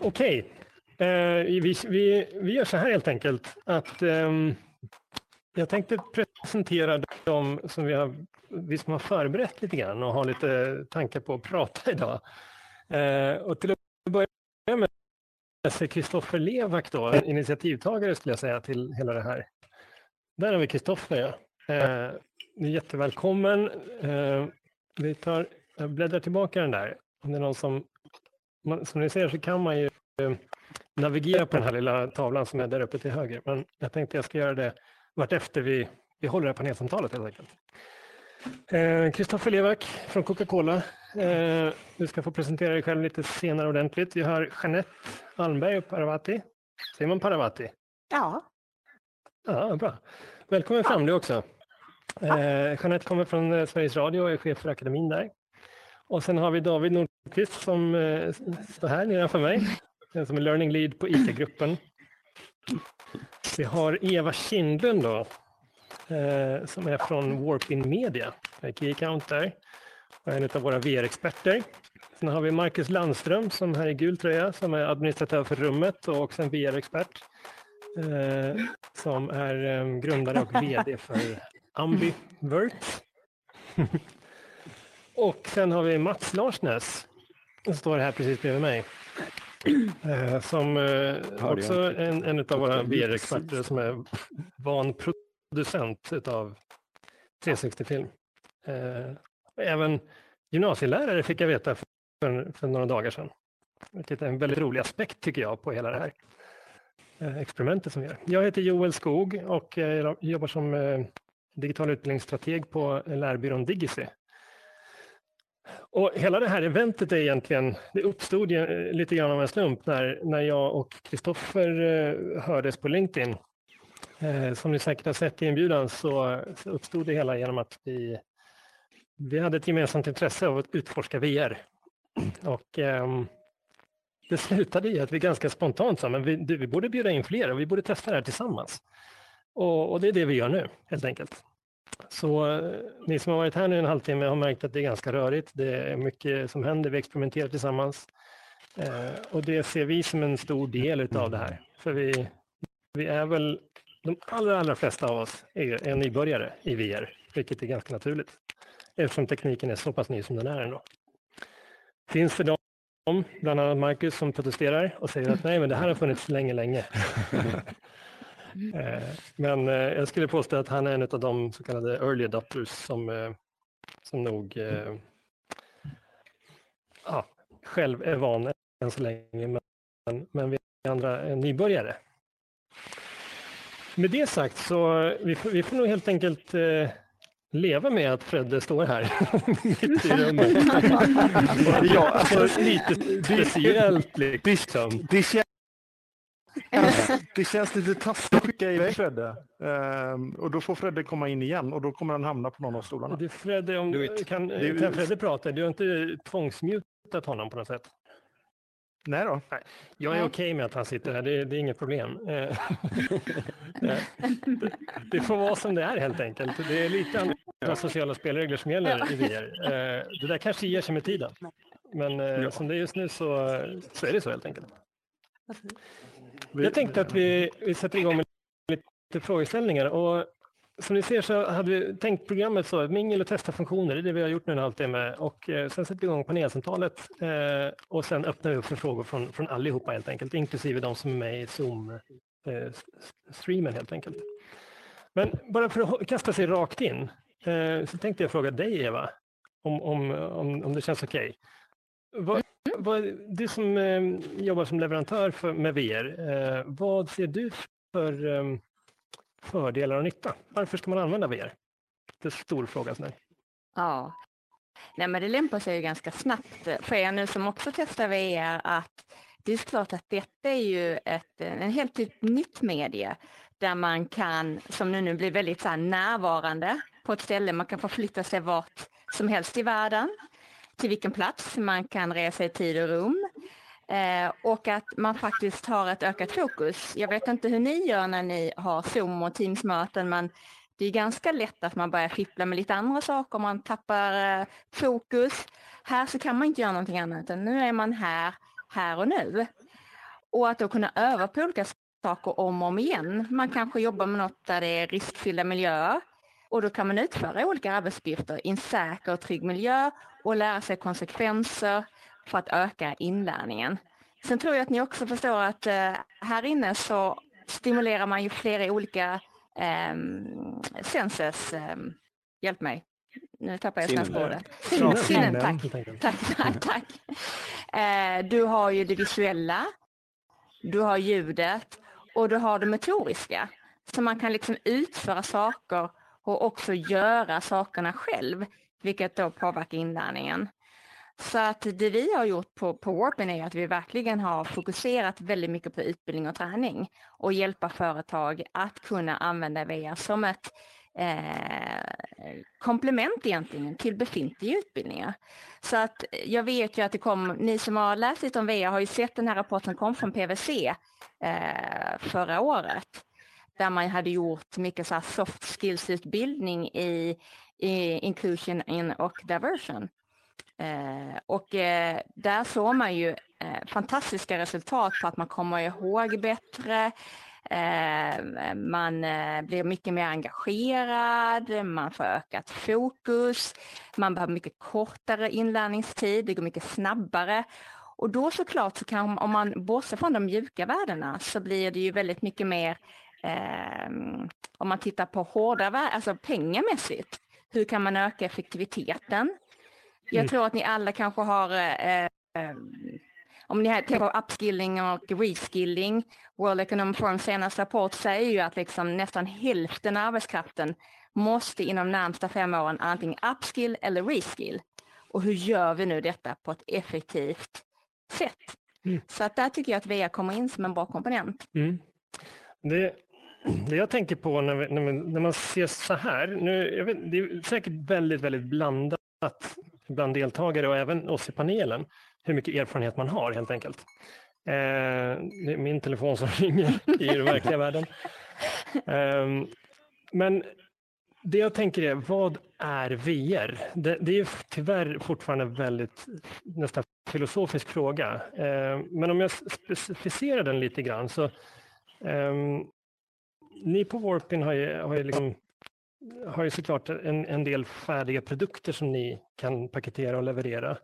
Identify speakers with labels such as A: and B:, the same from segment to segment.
A: Okej, eh, vi, vi, vi gör så här helt enkelt att eh, jag tänkte presentera de som vi, har, vi som har förberett lite grann och har lite tankar på att prata idag. Eh, och till att börja med så är Kristoffer Levak då, initiativtagare skulle jag säga till hela det här. Där har vi Kristoffer, ja. Eh, jättevälkommen. Eh, vi tar, jag bläddrar tillbaka den där. Om det är någon som, som ni ser så kan man ju eh, navigera på den här lilla tavlan som är där uppe till höger. Men jag tänkte jag ska göra det vartefter vi, vi håller det här panelsamtalet helt enkelt. Kristoffer eh, Levak från Coca-Cola. Eh, du ska få presentera dig själv lite senare ordentligt. Vi har Jeanette Almberg och Paravati. Säger man Paravati?
B: Ja.
A: Ja, bra. Välkommen fram du också. Eh, Jeanette kommer från eh, Sveriges Radio och är chef för akademin där. Och sen har vi David Nordqvist som eh, står här nedanför mig, som är learning lead på ICA-gruppen. Vi har Eva Kindlund då, eh, som är från Warpin Media, Key Account där, och en av våra VR-experter. Sen har vi Marcus Landström som här i gul tröja, som är administratör för rummet och också en VR-expert. Eh, som är eh, grundare och VD för Ambivert. och sen har vi Mats Larsnäs, står här precis bredvid mig. Eh, som eh, också en, en av våra VR-experter som är van producent av 360-film. Eh, även gymnasielärare fick jag veta för, för några dagar sedan. Vilket är en väldigt rolig aspekt tycker jag på hela det här experimentet som vi gör. Jag heter Joel Skog och jobbar som digital utbildningsstrateg på lärbyrån Digicy. Och hela det här eventet är egentligen, det uppstod lite grann av en slump när, när jag och Kristoffer eh, hördes på LinkedIn. Eh, som ni säkert har sett i inbjudan så, så uppstod det hela genom att vi, vi hade ett gemensamt intresse av att utforska VR. Och eh, det slutade i att vi ganska spontant sa, men vi, vi borde bjuda in fler och vi borde testa det här tillsammans. Och, och det är det vi gör nu, helt enkelt. Så eh, ni som har varit här nu en halvtimme har märkt att det är ganska rörigt. Det är mycket som händer. Vi experimenterar tillsammans. Eh, och det ser vi som en stor del av det här. För vi, vi är väl, de allra, allra flesta av oss är, är nybörjare i VR, vilket är ganska naturligt. Eftersom tekniken är så pass ny som den är ändå. Finns det de, bland annat Marcus, som protesterar och säger att nej, men det här har funnits länge, länge. Eh, men eh, jag skulle påstå att han är en av de så kallade early adopters som, eh, som nog ja, själv är van än så länge, men, men vi andra är nybörjare. Med det sagt så vi får, vi får nog helt enkelt leva med att Fredde står här mitt i rummet. ja, alltså, lite speciellt liksom.
C: Det, det känns lite taskigt att skicka iväg Fredde. Um, och då får Fredde komma in igen och då kommer han hamna på någon av stolarna.
A: Du Fredde, om, kan, kan Fredde prata? Du har inte tvångsmutat honom på något sätt?
C: Nej då.
A: Nej, jag är okej okay med att han sitter här, det, det är inget problem. Eh, det får vara som det är helt enkelt. Det är lite andra sociala spelregler som gäller i VR. Eh, det där kanske ger sig med tiden. Men eh, ja. som det är just nu så, så är det så helt enkelt. Jag tänkte att vi, vi sätter igång med lite frågeställningar. Och som ni ser så hade vi tänkt programmet så, mingel och testa funktioner, det är det vi har gjort nu en halvtimme. Och eh, sen sätter vi igång panelsamtalet eh, och sen öppnar vi upp för frågor från, från allihopa helt enkelt, inklusive de som är med i Zoom-streamen eh, helt enkelt. Men bara för att kasta sig rakt in eh, så tänkte jag fråga dig Eva, om, om, om, om det känns okej. Okay vad, du som eh, jobbar som leverantör för, med VR, eh, vad ser du för eh, fördelar och nytta? Varför ska man använda VR? Det är en stor fråga. Sådär.
B: Ja, Nej, men det lämpar sig ju ganska snabbt för er nu som också testar VR att det är klart att detta är ju ett en helt typ nytt medie där man kan, som nu, nu blir väldigt så närvarande på ett ställe, man kan förflytta sig vart som helst i världen till vilken plats man kan resa i tid och rum. Eh, och att man faktiskt har ett ökat fokus. Jag vet inte hur ni gör när ni har Zoom och Teams-möten, men det är ganska lätt att man börjar fippla med lite andra saker, man tappar eh, fokus. Här så kan man inte göra någonting annat utan nu är man här, här och nu. Och att då kunna öva på olika saker om och om igen. Man kanske jobbar med något där det är riskfyllda miljöer och då kan man utföra olika arbetsuppgifter i en säker och trygg miljö och lära sig konsekvenser för att öka inlärningen. Sen tror jag att ni också förstår att eh, här inne så stimulerar man ju flera olika eh, senses, eh, hjälp mig, nu tappar jag svenska ordet. Sinnen, sinnen, tack. tack, tack, tack. Eh, du har ju det visuella, du har ljudet och du har det motoriska. Så man kan liksom utföra saker och också göra sakerna själv, vilket då påverkar inlärningen. Så att det vi har gjort på, på Warpen är att vi verkligen har fokuserat väldigt mycket på utbildning och träning och hjälpa företag att kunna använda VR som ett eh, komplement egentligen till befintliga utbildningar. Så att jag vet ju att det kom, ni som har läst lite om VR har ju sett den här rapporten som kom från PWC eh, förra året där man hade gjort mycket så soft skills-utbildning i inclusion in och diversion. Eh, och eh, där såg man ju eh, fantastiska resultat på att man kommer ihåg bättre, eh, man eh, blir mycket mer engagerad, man får ökat fokus, man behöver mycket kortare inlärningstid, det går mycket snabbare. Och då såklart så kan, om man bortser från de mjuka värdena så blir det ju väldigt mycket mer eh, om man tittar på hårda värden, alltså pengamässigt, hur kan man öka effektiviteten? Jag mm. tror att ni alla kanske har, eh, eh, om ni tänker på upskilling och reskilling, World Economic Forum senaste rapport säger ju att liksom nästan hälften av arbetskraften måste inom närmsta fem åren antingen upskill eller reskill. Och hur gör vi nu detta på ett effektivt sätt? Mm. Så att där tycker jag att VR kommer in som en bra komponent. Mm.
A: Det, det jag tänker på när, vi, när, man, när man ser så här, nu, vet, det är säkert väldigt, väldigt blandat bland deltagare och även oss i panelen, hur mycket erfarenhet man har helt enkelt. Eh, det är min telefon som ringer i den verkliga världen. Eh, men det jag tänker är, vad är VR? Det, det är tyvärr fortfarande en väldigt nästan filosofisk fråga. Eh, men om jag specificerar den lite grann så Um, ni på Warpin har ju, har ju, liksom, har ju såklart en, en del färdiga produkter som ni kan paketera och leverera.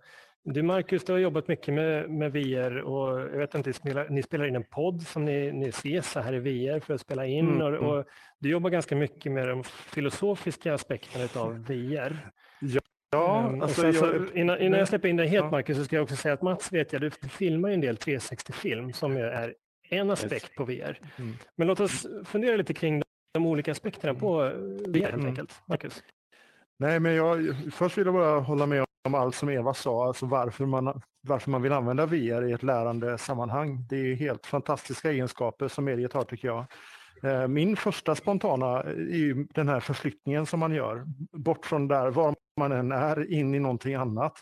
A: Du Marcus, du har jobbat mycket med, med VR och jag vet inte, ni spelar in en podd som ni, ni ses här i VR för att spela in mm, och, mm. och, du jobbar ganska mycket med de filosofiska aspekterna av VR.
C: Ja. Ja,
A: um, alltså jag, så, innan, innan jag släpper in dig helt ja. Marcus så ska jag också säga att Mats vet jag, du filmar en del 360-film som är en aspekt på VR. Mm. Men låt oss fundera lite kring de olika aspekterna på VR helt mm. enkelt. Marcus?
C: Nej, men jag, först vill jag bara hålla med om allt som Eva sa, alltså varför man, varför man vill använda VR i ett lärande sammanhang. Det är helt fantastiska egenskaper som mediet har tycker jag. Eh, min första spontana är ju den här förflyttningen som man gör, bort från där var man än är, in i någonting annat.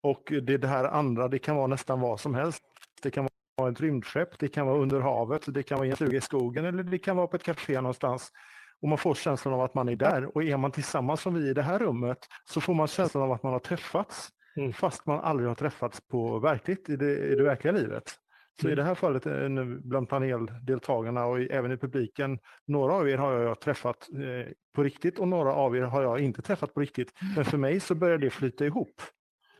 C: Och det, det här andra, det kan vara nästan vad som helst. Det kan vara ett rymdskepp, det kan vara under havet, det kan vara i en stuga i skogen eller det kan vara på ett café någonstans. Och man får känslan av att man är där och är man tillsammans som vi i det här rummet så får man känslan av att man har träffats mm. fast man aldrig har träffats på verkligt i det, i det verkliga livet. Så mm. i det här fallet eh, bland paneldeltagarna och även i publiken, några av er har jag träffat eh, på riktigt och några av er har jag inte träffat på riktigt. Men för mig så börjar det flyta ihop.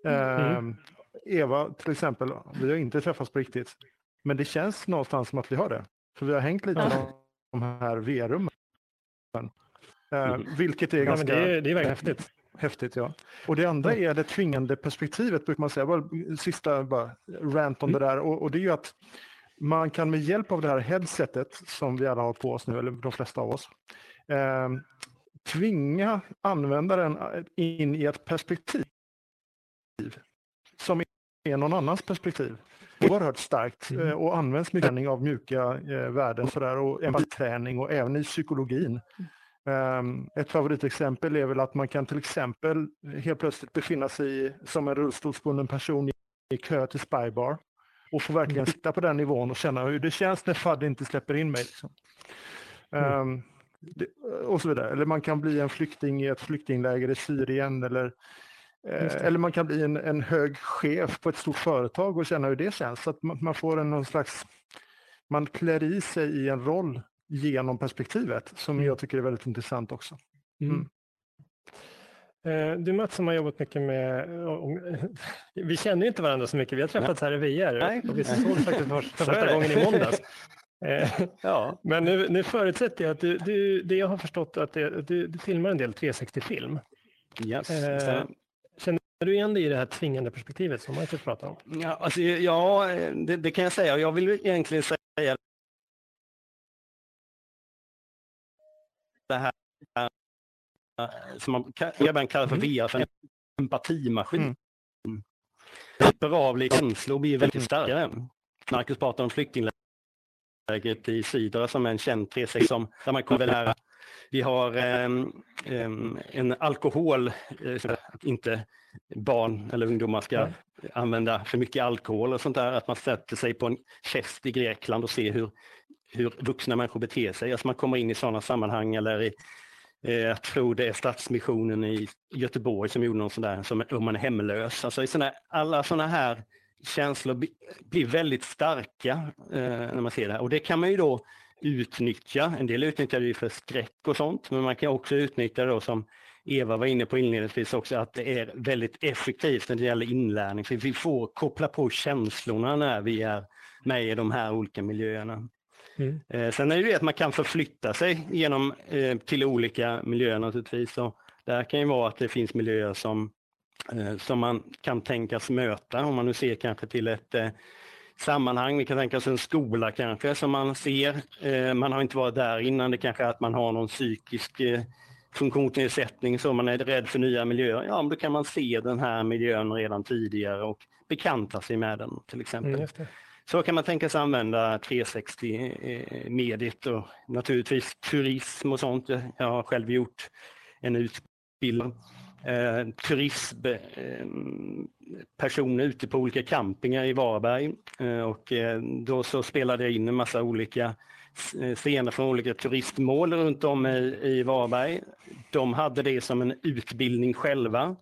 C: Mm. Ehm, Eva till exempel, vi har inte träffats på riktigt. Men det känns någonstans som att vi har det. För vi har hängt lite i de här VR-rummen. Eh, mm. vilket är ja, ganska...
A: Det är, det är verkligen häftigt.
C: Häftigt, ja. Och det andra är det tvingande perspektivet, brukar man säga. Bara, sista bara, rant om mm. det där. Och, och, det är ju att man kan med hjälp av det här headsetet som vi alla har på oss nu, eller de flesta av oss, eh, tvinga användaren in i ett perspektiv som är någon annans perspektiv. Oerhört starkt mm. eh, och används mycket av mjuka eh, värden sådär, och empatiträning och även i psykologin. Um, ett favoritexempel är väl att man kan till exempel helt plötsligt befinna sig som en rullstolsbunden person i kö till Spybar och få verkligen mm. sitta på den nivån och känna hur det känns när FAD inte släpper in mig. Liksom. Um, det, och så vidare. Eller man kan bli en flykting i ett flyktingläger i Syrien eller eller man kan bli en, en, hög chef på ett stort företag och känna hur det känns. Så att man, man får en någon slags, man klär i sig i en roll genom perspektivet som mm. jag tycker är väldigt intressant också. Mm. mm.
A: Eh, du Mats som har jobbat mycket med, vi känner inte varandra så mycket, vi har träffats här i VR Nej. och vi såg faktiskt för första gången i måndags. Eh, ja. Men nu, nu förutsätter jag att du, du, det jag har förstått att det, du, du filmar en del 360-film.
D: Yes, eh,
A: känner du igen dig i det här tvingande perspektivet som Marcus pratar om?
D: Ja, alltså, ja det, det, kan jag säga. Jag vill egentligen säga det här som man även kallar för VR, för en empatimaskin. Mm. av känslor blir väldigt mm. starkare. Marcus pratar om flyktinglägret i Sydra som är en känd 360 som, där man kommer här. Vi har um, um, en alkohol, uh, inte barn eller ungdomar ska använda för mycket alkohol och sånt där, att man sätter sig på en fest i Grekland och ser hur, hur vuxna människor beter sig. Alltså man kommer in i sådana sammanhang eller i Eh, jag tror det är Stadsmissionen i Göteborg som gjorde något sådär, som om man är hemlös. Alltså sådana, alla sådana här känslor blir väldigt starka eh, när man ser det här. Och det kan man ju då utnyttja. En del utnyttjar det för skräck och sånt, men man kan också utnyttja det som Eva var inne på inledningsvis också, att det är väldigt effektivt när det gäller inlärning. För vi får koppla på känslorna när vi är med i de här olika miljöerna. Mm. Eh, sen är det ju att man kan förflytta sig genom eh, till olika miljöer naturligtvis. Och där kan ju vara att det finns miljöer som, eh, som man kan tänkas möta om man nu ser kanske till ett sammanhang. Vi kan tänka oss en skola kanske som man ser. Man har inte varit där innan. Det kanske är att man har någon psykisk funktionsnedsättning så man är rädd för nya miljöer. Ja, men då kan man se den här miljön redan tidigare och bekanta sig med den till exempel. Mm, så kan man tänka sig använda 360-mediet och naturligtvis turism och sånt. Jag har själv gjort en utbildning. Eh, turismpersoner eh, ute på olika campingar i Varberg eh, och eh, då så spelade jag in en massa olika scener från olika turistmål runt om i, i Varberg. De hade det som en utbildning själva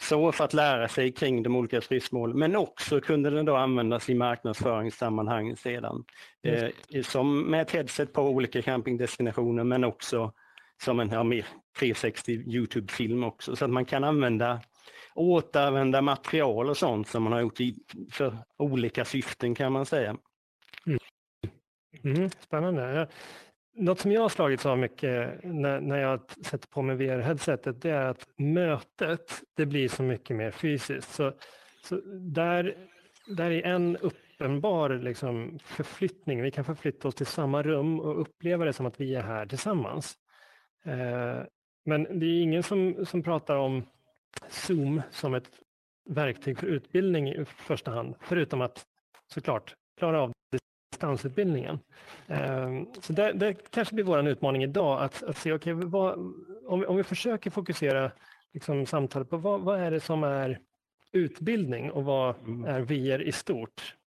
D: så för att lära sig kring de olika turistmålen, men också kunde den då användas i marknadsföringssammanhang sedan. Eh, som med ett headset på olika campingdestinationer, men också som en ja, mer 360 Youtube-film också, så att man kan använda återanvända material och sånt som man har gjort i, för olika syften kan man säga.
A: Mm. Mm, spännande. Något som jag har slagits av mycket när, när jag sätter på mig VR-headsetet det är att mötet det blir så mycket mer fysiskt. Så, så där, där är en uppenbar liksom, förflyttning. Vi kan förflytta oss till samma rum och uppleva det som att vi är här tillsammans. Eh, men det är ingen som, som pratar om Zoom som ett verktyg för utbildning i första hand, förutom att såklart klara av distansutbildningen. Ehm, så det, det kanske blir vår utmaning idag att, att se, okay, vad, om, vi, om vi försöker fokusera liksom, samtalet på vad, vad är det som är utbildning och vad mm. är VR i stort?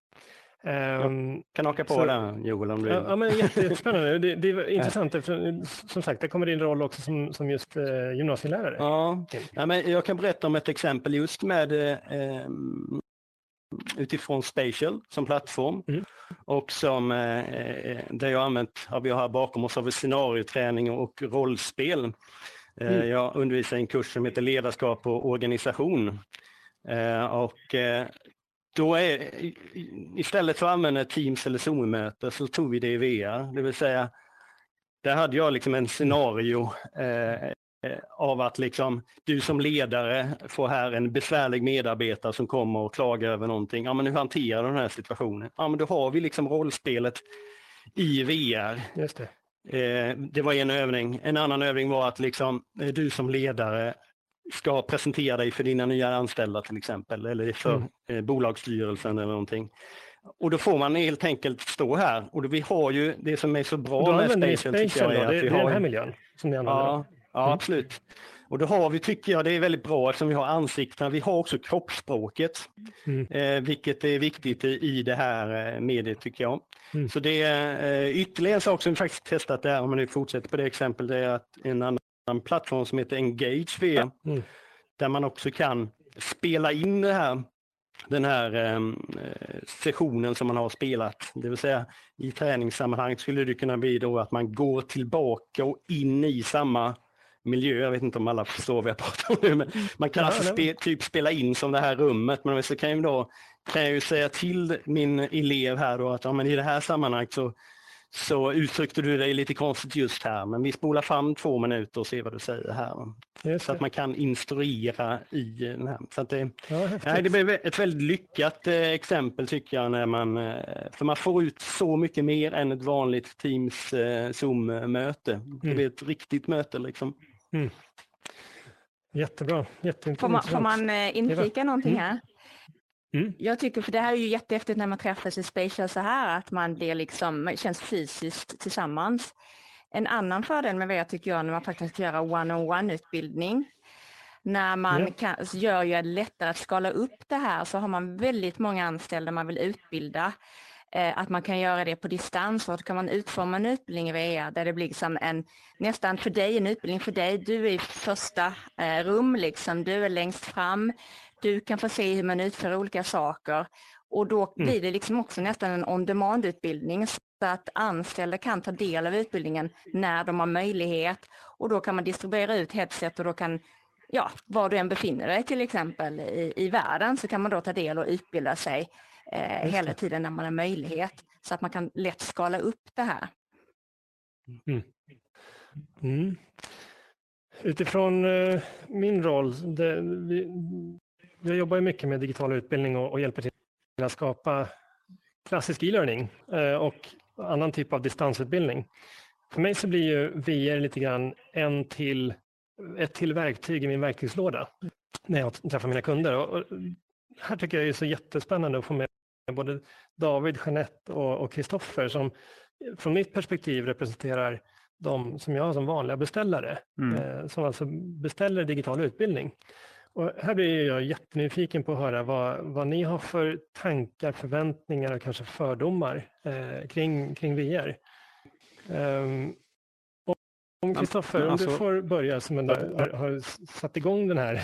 D: Jag ehm, kan haka på så, den Joel om du
A: Ja, men jättespännande. det, det är intressant. För, som sagt, det kommer din roll också som, som just eh, gymnasielärare.
D: Ja. ja, men jag kan berätta om ett exempel just med eh, utifrån Spatial som plattform mm. och som eh, där jag använt, ja, vi har här bakom oss har vi scenarioträning och rollspel. Eh, mm. Jag undervisar i en kurs som heter ledarskap och organisation. Eh, och eh, då är, istället för att använda Teams eller Zoom-möte så tog vi det i VR, det vill säga där hade jag liksom en scenario eh, Eh, av att liksom, du som ledare får här en besvärlig medarbetare som kommer och klagar över någonting. Ja, men hur hanterar du den här situationen? Ja, men då har vi liksom rollspelet i VR.
A: Just
D: det. Eh, det var en övning. En annan övning var att liksom, eh, du som ledare ska presentera dig för dina nya anställda till exempel, eller för mm. eh, bolagsstyrelsen eller någonting. Och då får man helt enkelt stå här och då, vi har ju det som är så bra
A: med Spatial, Spatial är att vi har... Det är den här miljön som ni använder?
D: Ja, Ja, mm. absolut. Och då har vi, tycker jag, det är väldigt bra eftersom vi har ansiktena. Vi har också kroppsspråket, mm. eh, vilket är viktigt i, i det här eh, mediet tycker jag. Mm. Så det är eh, ytterligare en sak som vi faktiskt testat där, om man nu fortsätter på det exempel, det är att en annan plattform som heter Engage VR. Mm. där man också kan spela in det här, den här ehm, eh, sessionen som man har spelat. Det vill säga i träningssammanhang skulle det kunna bli då att man går tillbaka och in i samma miljö. Jag vet inte om alla förstår vad jag pratar om nu, men man kan
A: Ja,
D: alltså spe, typ spela in som det här rummet. Men så kan jag, då, kan jag ju säga till min elev här då att ja, men i det här sammanhanget så, så uttryckte du dig lite konstigt just här, men vi spolar fram två minuter och ser vad du säger här.
A: Just
D: Så att
A: det.
D: man kan instruera i den här. Så att det,
A: Ja,
D: nej, det blev ett väldigt lyckat eh, exempel tycker jag, när man, eh, för man får ut så mycket mer än ett vanligt Teams eh, Zoom-möte. Det
A: Mm.
D: blir ett riktigt möte liksom.
A: Jättebra.
B: Får
A: Jätteintressant.
B: man, får man inflika någonting
A: Mm.
B: här?
A: Mm.
B: Jag tycker, för det här är ju jättehäftigt när man träffas i Spatial så här, att man blir liksom, man känns fysiskt tillsammans. En annan fördel med VR tycker jag när man faktiskt kan göra one-on-one-utbildning, när man
A: Ja.
B: kan, gör ju det lättare att skala upp det här, så har man väldigt många anställda man vill utbilda, eh, att man kan göra det på distans och då kan man utforma en utbildning i VR där det blir liksom en, nästan för dig, en utbildning för dig, du är i första eh, rum, liksom, du är längst fram, du kan få se hur man utför olika saker och då
A: Mm.
B: blir det liksom också nästan en on-demand-utbildning så att anställda kan ta del av utbildningen när de har möjlighet och då kan man distribuera ut headset och då kan, ja, var du än befinner dig till exempel i, i världen så kan man då ta del och utbilda sig eh, hela tiden när man har möjlighet så att man kan lätt skala upp det här.
A: Mm. Utifrån eh, min roll, det, vi, jag jobbar ju mycket med digital utbildning och, och hjälper till att skapa klassisk e-learning eh, och annan typ av distansutbildning. För mig så blir ju VR lite grann en till, ett till verktyg i min verktygslåda när jag träffar mina kunder. Och, här tycker jag det är så jättespännande att få med både David, Jeanette och Kristoffer som från mitt perspektiv representerar de som jag har som vanliga beställare,
E: Mm.
A: eh, som alltså beställer digital utbildning. Och här blir jag jättenyfiken på att höra vad, vad ni har för tankar, förväntningar och kanske fördomar eh, kring, kring VR. Um, om Kristoffer, om
E: alltså-
A: du får börja som ändå har, har satt igång den här.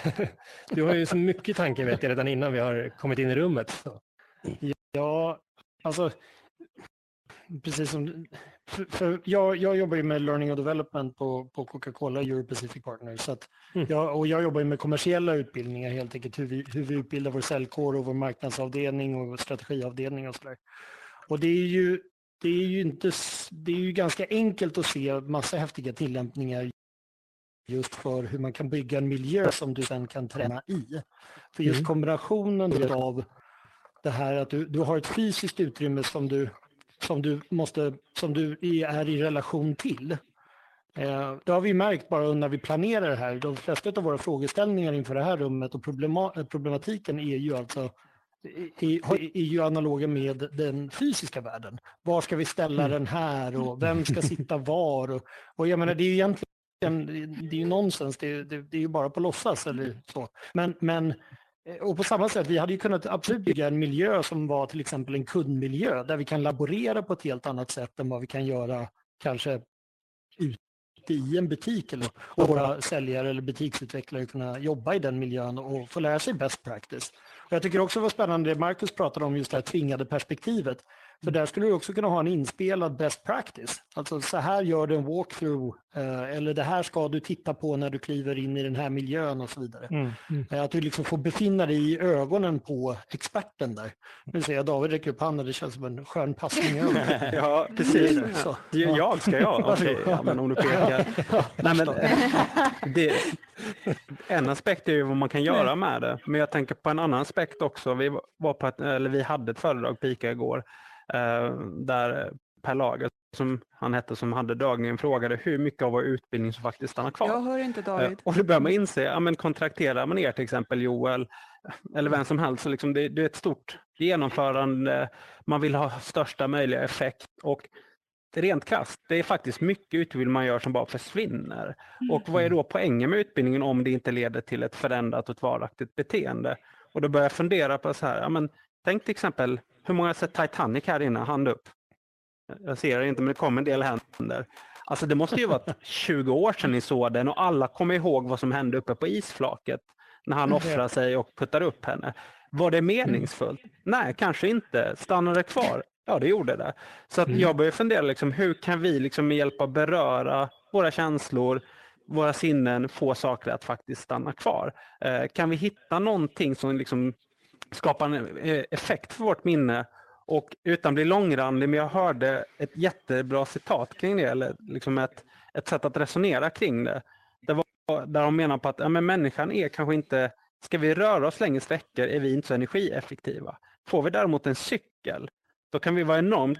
A: Du har ju så mycket tankar vet jag redan innan vi har kommit in i rummet. Så.
F: Ja, alltså precis som... För, för jag, jag jobbar ju med learning och development på, på Coca-Cola Euro Pacific Partners. Så
A: Mm.
F: jag, och jag jobbar med kommersiella utbildningar helt enkelt, hur vi, hur vi utbildar vår säljkår och vår marknadsavdelning och vår strategiavdelning och sådär. Och det är ju, det är ju inte, det är ju ganska enkelt att se massa häftiga tillämpningar just för hur man kan bygga en miljö som du sen kan träna i. För just
A: Mm.
F: kombinationen av det här att du, du har ett fysiskt utrymme som du, som du, måste, som du är i relation till. Eh, det har vi märkt bara när vi planerar det här. De flesta av våra frågeställningar inför det här rummet och problema, problematiken är ju alltså är, ju analoga med den fysiska världen. Var ska vi ställa
A: Mm.
F: den här och vem ska sitta var? Och, och jag menar, det är ju egentligen det är ju nonsens, det är, det, det är ju bara på låtsas eller så. Men, men Eh, och på samma sätt, vi hade ju kunnat absolut bygga en miljö som var till exempel en kundmiljö där vi kan laborera på ett helt annat sätt än vad vi kan göra kanske ute i en butik eller, och våra säljare eller butiksutvecklare kunna jobba i den miljön och få lära sig best practice. Och jag tycker också det var spännande det Marcus pratade om, just det här tvingade perspektivet. För där skulle du också kunna ha en inspelad best practice. Alltså så här gör du en walkthrough eh, eller det här ska du titta på när du kliver in i den här miljön och så vidare.
A: Mm. Mm.
F: Eh, Att du liksom får befinna dig i ögonen på experten där. Nu ser jag David räcker upp handen, det känns som en skön passning.
E: Ja, precis.
F: Så.
E: Det är Jag ska jag? Okej, ja, men om du pekar. Nej, men, det, en aspekt är ju vad man kan göra med det, men jag tänker på en annan aspekt också. Vi, var på ett, eller vi hade ett föredrag på ICA igår eh, där Per Lager, som han hette, som hade dragningen, frågade hur mycket av vår utbildning som faktiskt stannar kvar.
G: Jag hör inte
E: Eh,
G: David.
E: Och då börjar man inse, ja men kontrakterar man er till exempel Joel, eller vem som helst, så liksom det, det är ett stort genomförande, man vill ha största möjliga effekt och rent krasst, det är faktiskt mycket utbildning man gör som bara försvinner. Och vad är då poängen med utbildningen om det inte leder till ett förändrat och ett varaktigt beteende? Och då börjar jag fundera på så här, ja men tänk till exempel, hur många har sett Titanic här inne? Hand upp. Jag ser det inte, men det kom en del händer. Alltså det måste ju vara 20 år sedan ni såg den och alla kommer ihåg vad som hände uppe på isflaket när han offrar sig och puttar upp henne. Var det meningsfullt? Nej, kanske inte. Stannade kvar? Ja, det gjorde det. Så att
A: Mm.
E: jag börjar fundera, liksom, hur kan vi liksom med hjälp av beröra våra känslor, våra sinnen, få saker att faktiskt stanna kvar? Eh, kan vi hitta någonting som liksom skapar en eh, effekt för vårt minne och utan att bli långrandig, men jag hörde ett jättebra citat kring det, eller liksom ett, ett sätt att resonera kring det. det var, där de menar på att ja, men människan är kanske inte, ska vi röra oss längre sträckor är vi inte så energieffektiva. Får vi däremot en cykel, då kan vi vara enormt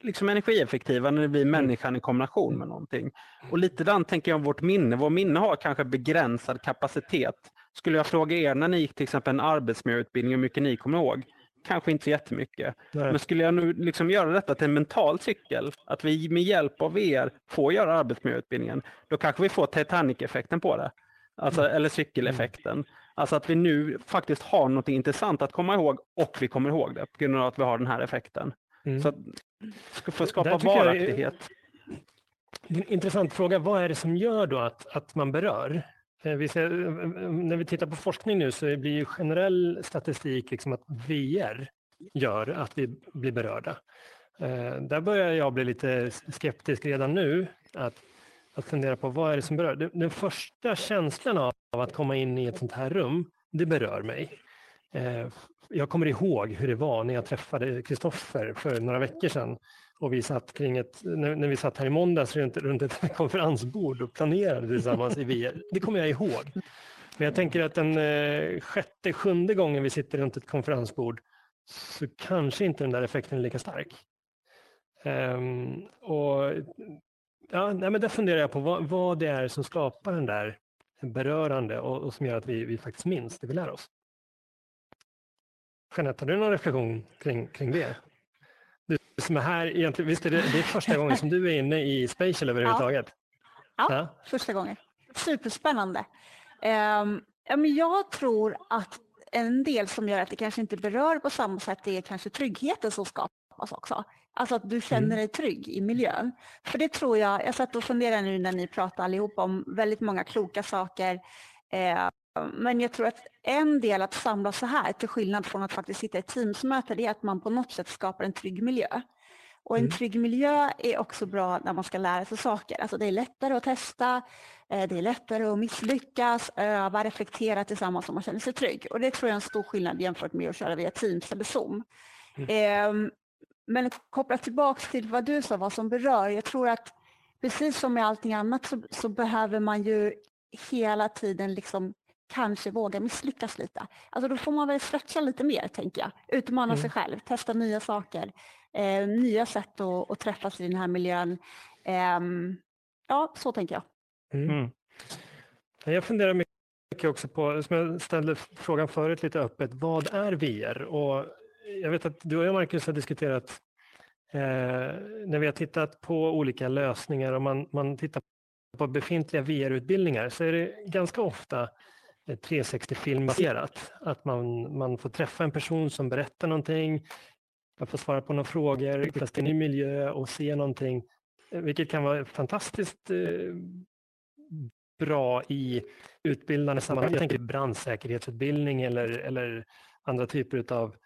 E: liksom energieffektiva när det blir människan i kombination med någonting. Och lite den tänker jag om vårt minne. Vårt minne har kanske begränsad kapacitet. Skulle jag fråga er när ni gick till exempel en arbetsmiljöutbildning hur mycket ni kommer ihåg? Kanske inte så jättemycket.
A: Nej.
E: Men skulle jag nu liksom göra detta till en mental cykel, att vi med hjälp av er får göra arbetsmiljöutbildningen, då kanske vi får Titanic-effekten på det. Alltså, eller cykeleffekten. Alltså att vi nu faktiskt har något intressant att komma ihåg och vi kommer ihåg det på grund av att vi har den här effekten.
A: Mm.
E: Så att, för att skapa
A: är-
E: varaktighet.
A: Är en intressant fråga. Vad är det som gör då att, att man berör? Eh, vi ser, eh, eh, mm, när vi tittar på forskning nu så blir ju generell statistik liksom att VR gör att vi blir berörda. Där börjar jag bli lite skeptisk redan nu. Att, att fundera på vad är det som berör? Den, första känslan av att komma in i ett sånt här rum, det berör mig. Jag kommer ihåg hur det var när jag träffade Kristoffer för några veckor sedan och vi satt kring ett, när, när vi satt här i måndags runt, runt ett konferensbord och planerade tillsammans i VR. Det kommer jag ihåg. Men jag tänker att den eh, sjätte, sjunde gången vi sitter runt ett konferensbord så kanske inte den där effekten är lika stark. Um, och ja, nej, men där funderar jag på vad, vad det är som skapar den där berörande och, och som gör att vi, vi faktiskt minns det vi lär oss. Jeanette, har du någon reflektion kring, kring det? Du som är här, egentligen, visst är det, det är första gången som du är inne i Spatial överhuvudtaget?
G: Ja. Första gången. Superspännande. Um, ja, men jag tror att en del som gör att det kanske inte berör på samma sätt det är kanske tryggheten som skapas också. Alltså att du känner
A: Mm.
G: dig trygg i miljön. För det tror jag, jag satt och funderade nu när ni pratade allihopa om väldigt många kloka saker. Eh, men jag tror att en del att samlas så här, till skillnad från att faktiskt sitta i teamsmöte, det är att man på något sätt skapar en trygg miljö. Och en
A: Mm.
G: trygg miljö är också bra när man ska lära sig saker. Alltså det är lättare att testa, eh, det är lättare att misslyckas, öva, reflektera tillsammans om man känner sig trygg. Och det tror jag är en stor skillnad jämfört med att köra via Teams eller Zoom. Ehm, Men kopplat tillbaks till vad du sa, vad som berör. Jag tror att precis som med allting annat så, så behöver man ju hela tiden liksom kanske våga misslyckas lite. Alltså då får man väl stretcha lite mer, tänker jag. Utmana
A: Mm.
G: sig själv, testa nya saker, eh, nya sätt att, att träffas i den här miljön. Ehm, ja, så tänker jag.
A: Mm.
C: Mm.
A: Jag funderar mycket också på, som jag ställde frågan förut lite öppet, vad är VR? Och jag vet att du och jag Marcus har diskuterat eh, när vi har tittat på olika lösningar och man, man tittar på befintliga VR-utbildningar så är det ganska ofta 360-filmbaserat. Att man, man får träffa en person som berättar någonting, man får svara på några frågor, vistas i en ny miljö och se någonting, eh, vilket kan vara fantastiskt eh, bra i utbildande sammanhang. Jag tänker brandsäkerhetsutbildning eller, eller andra typer av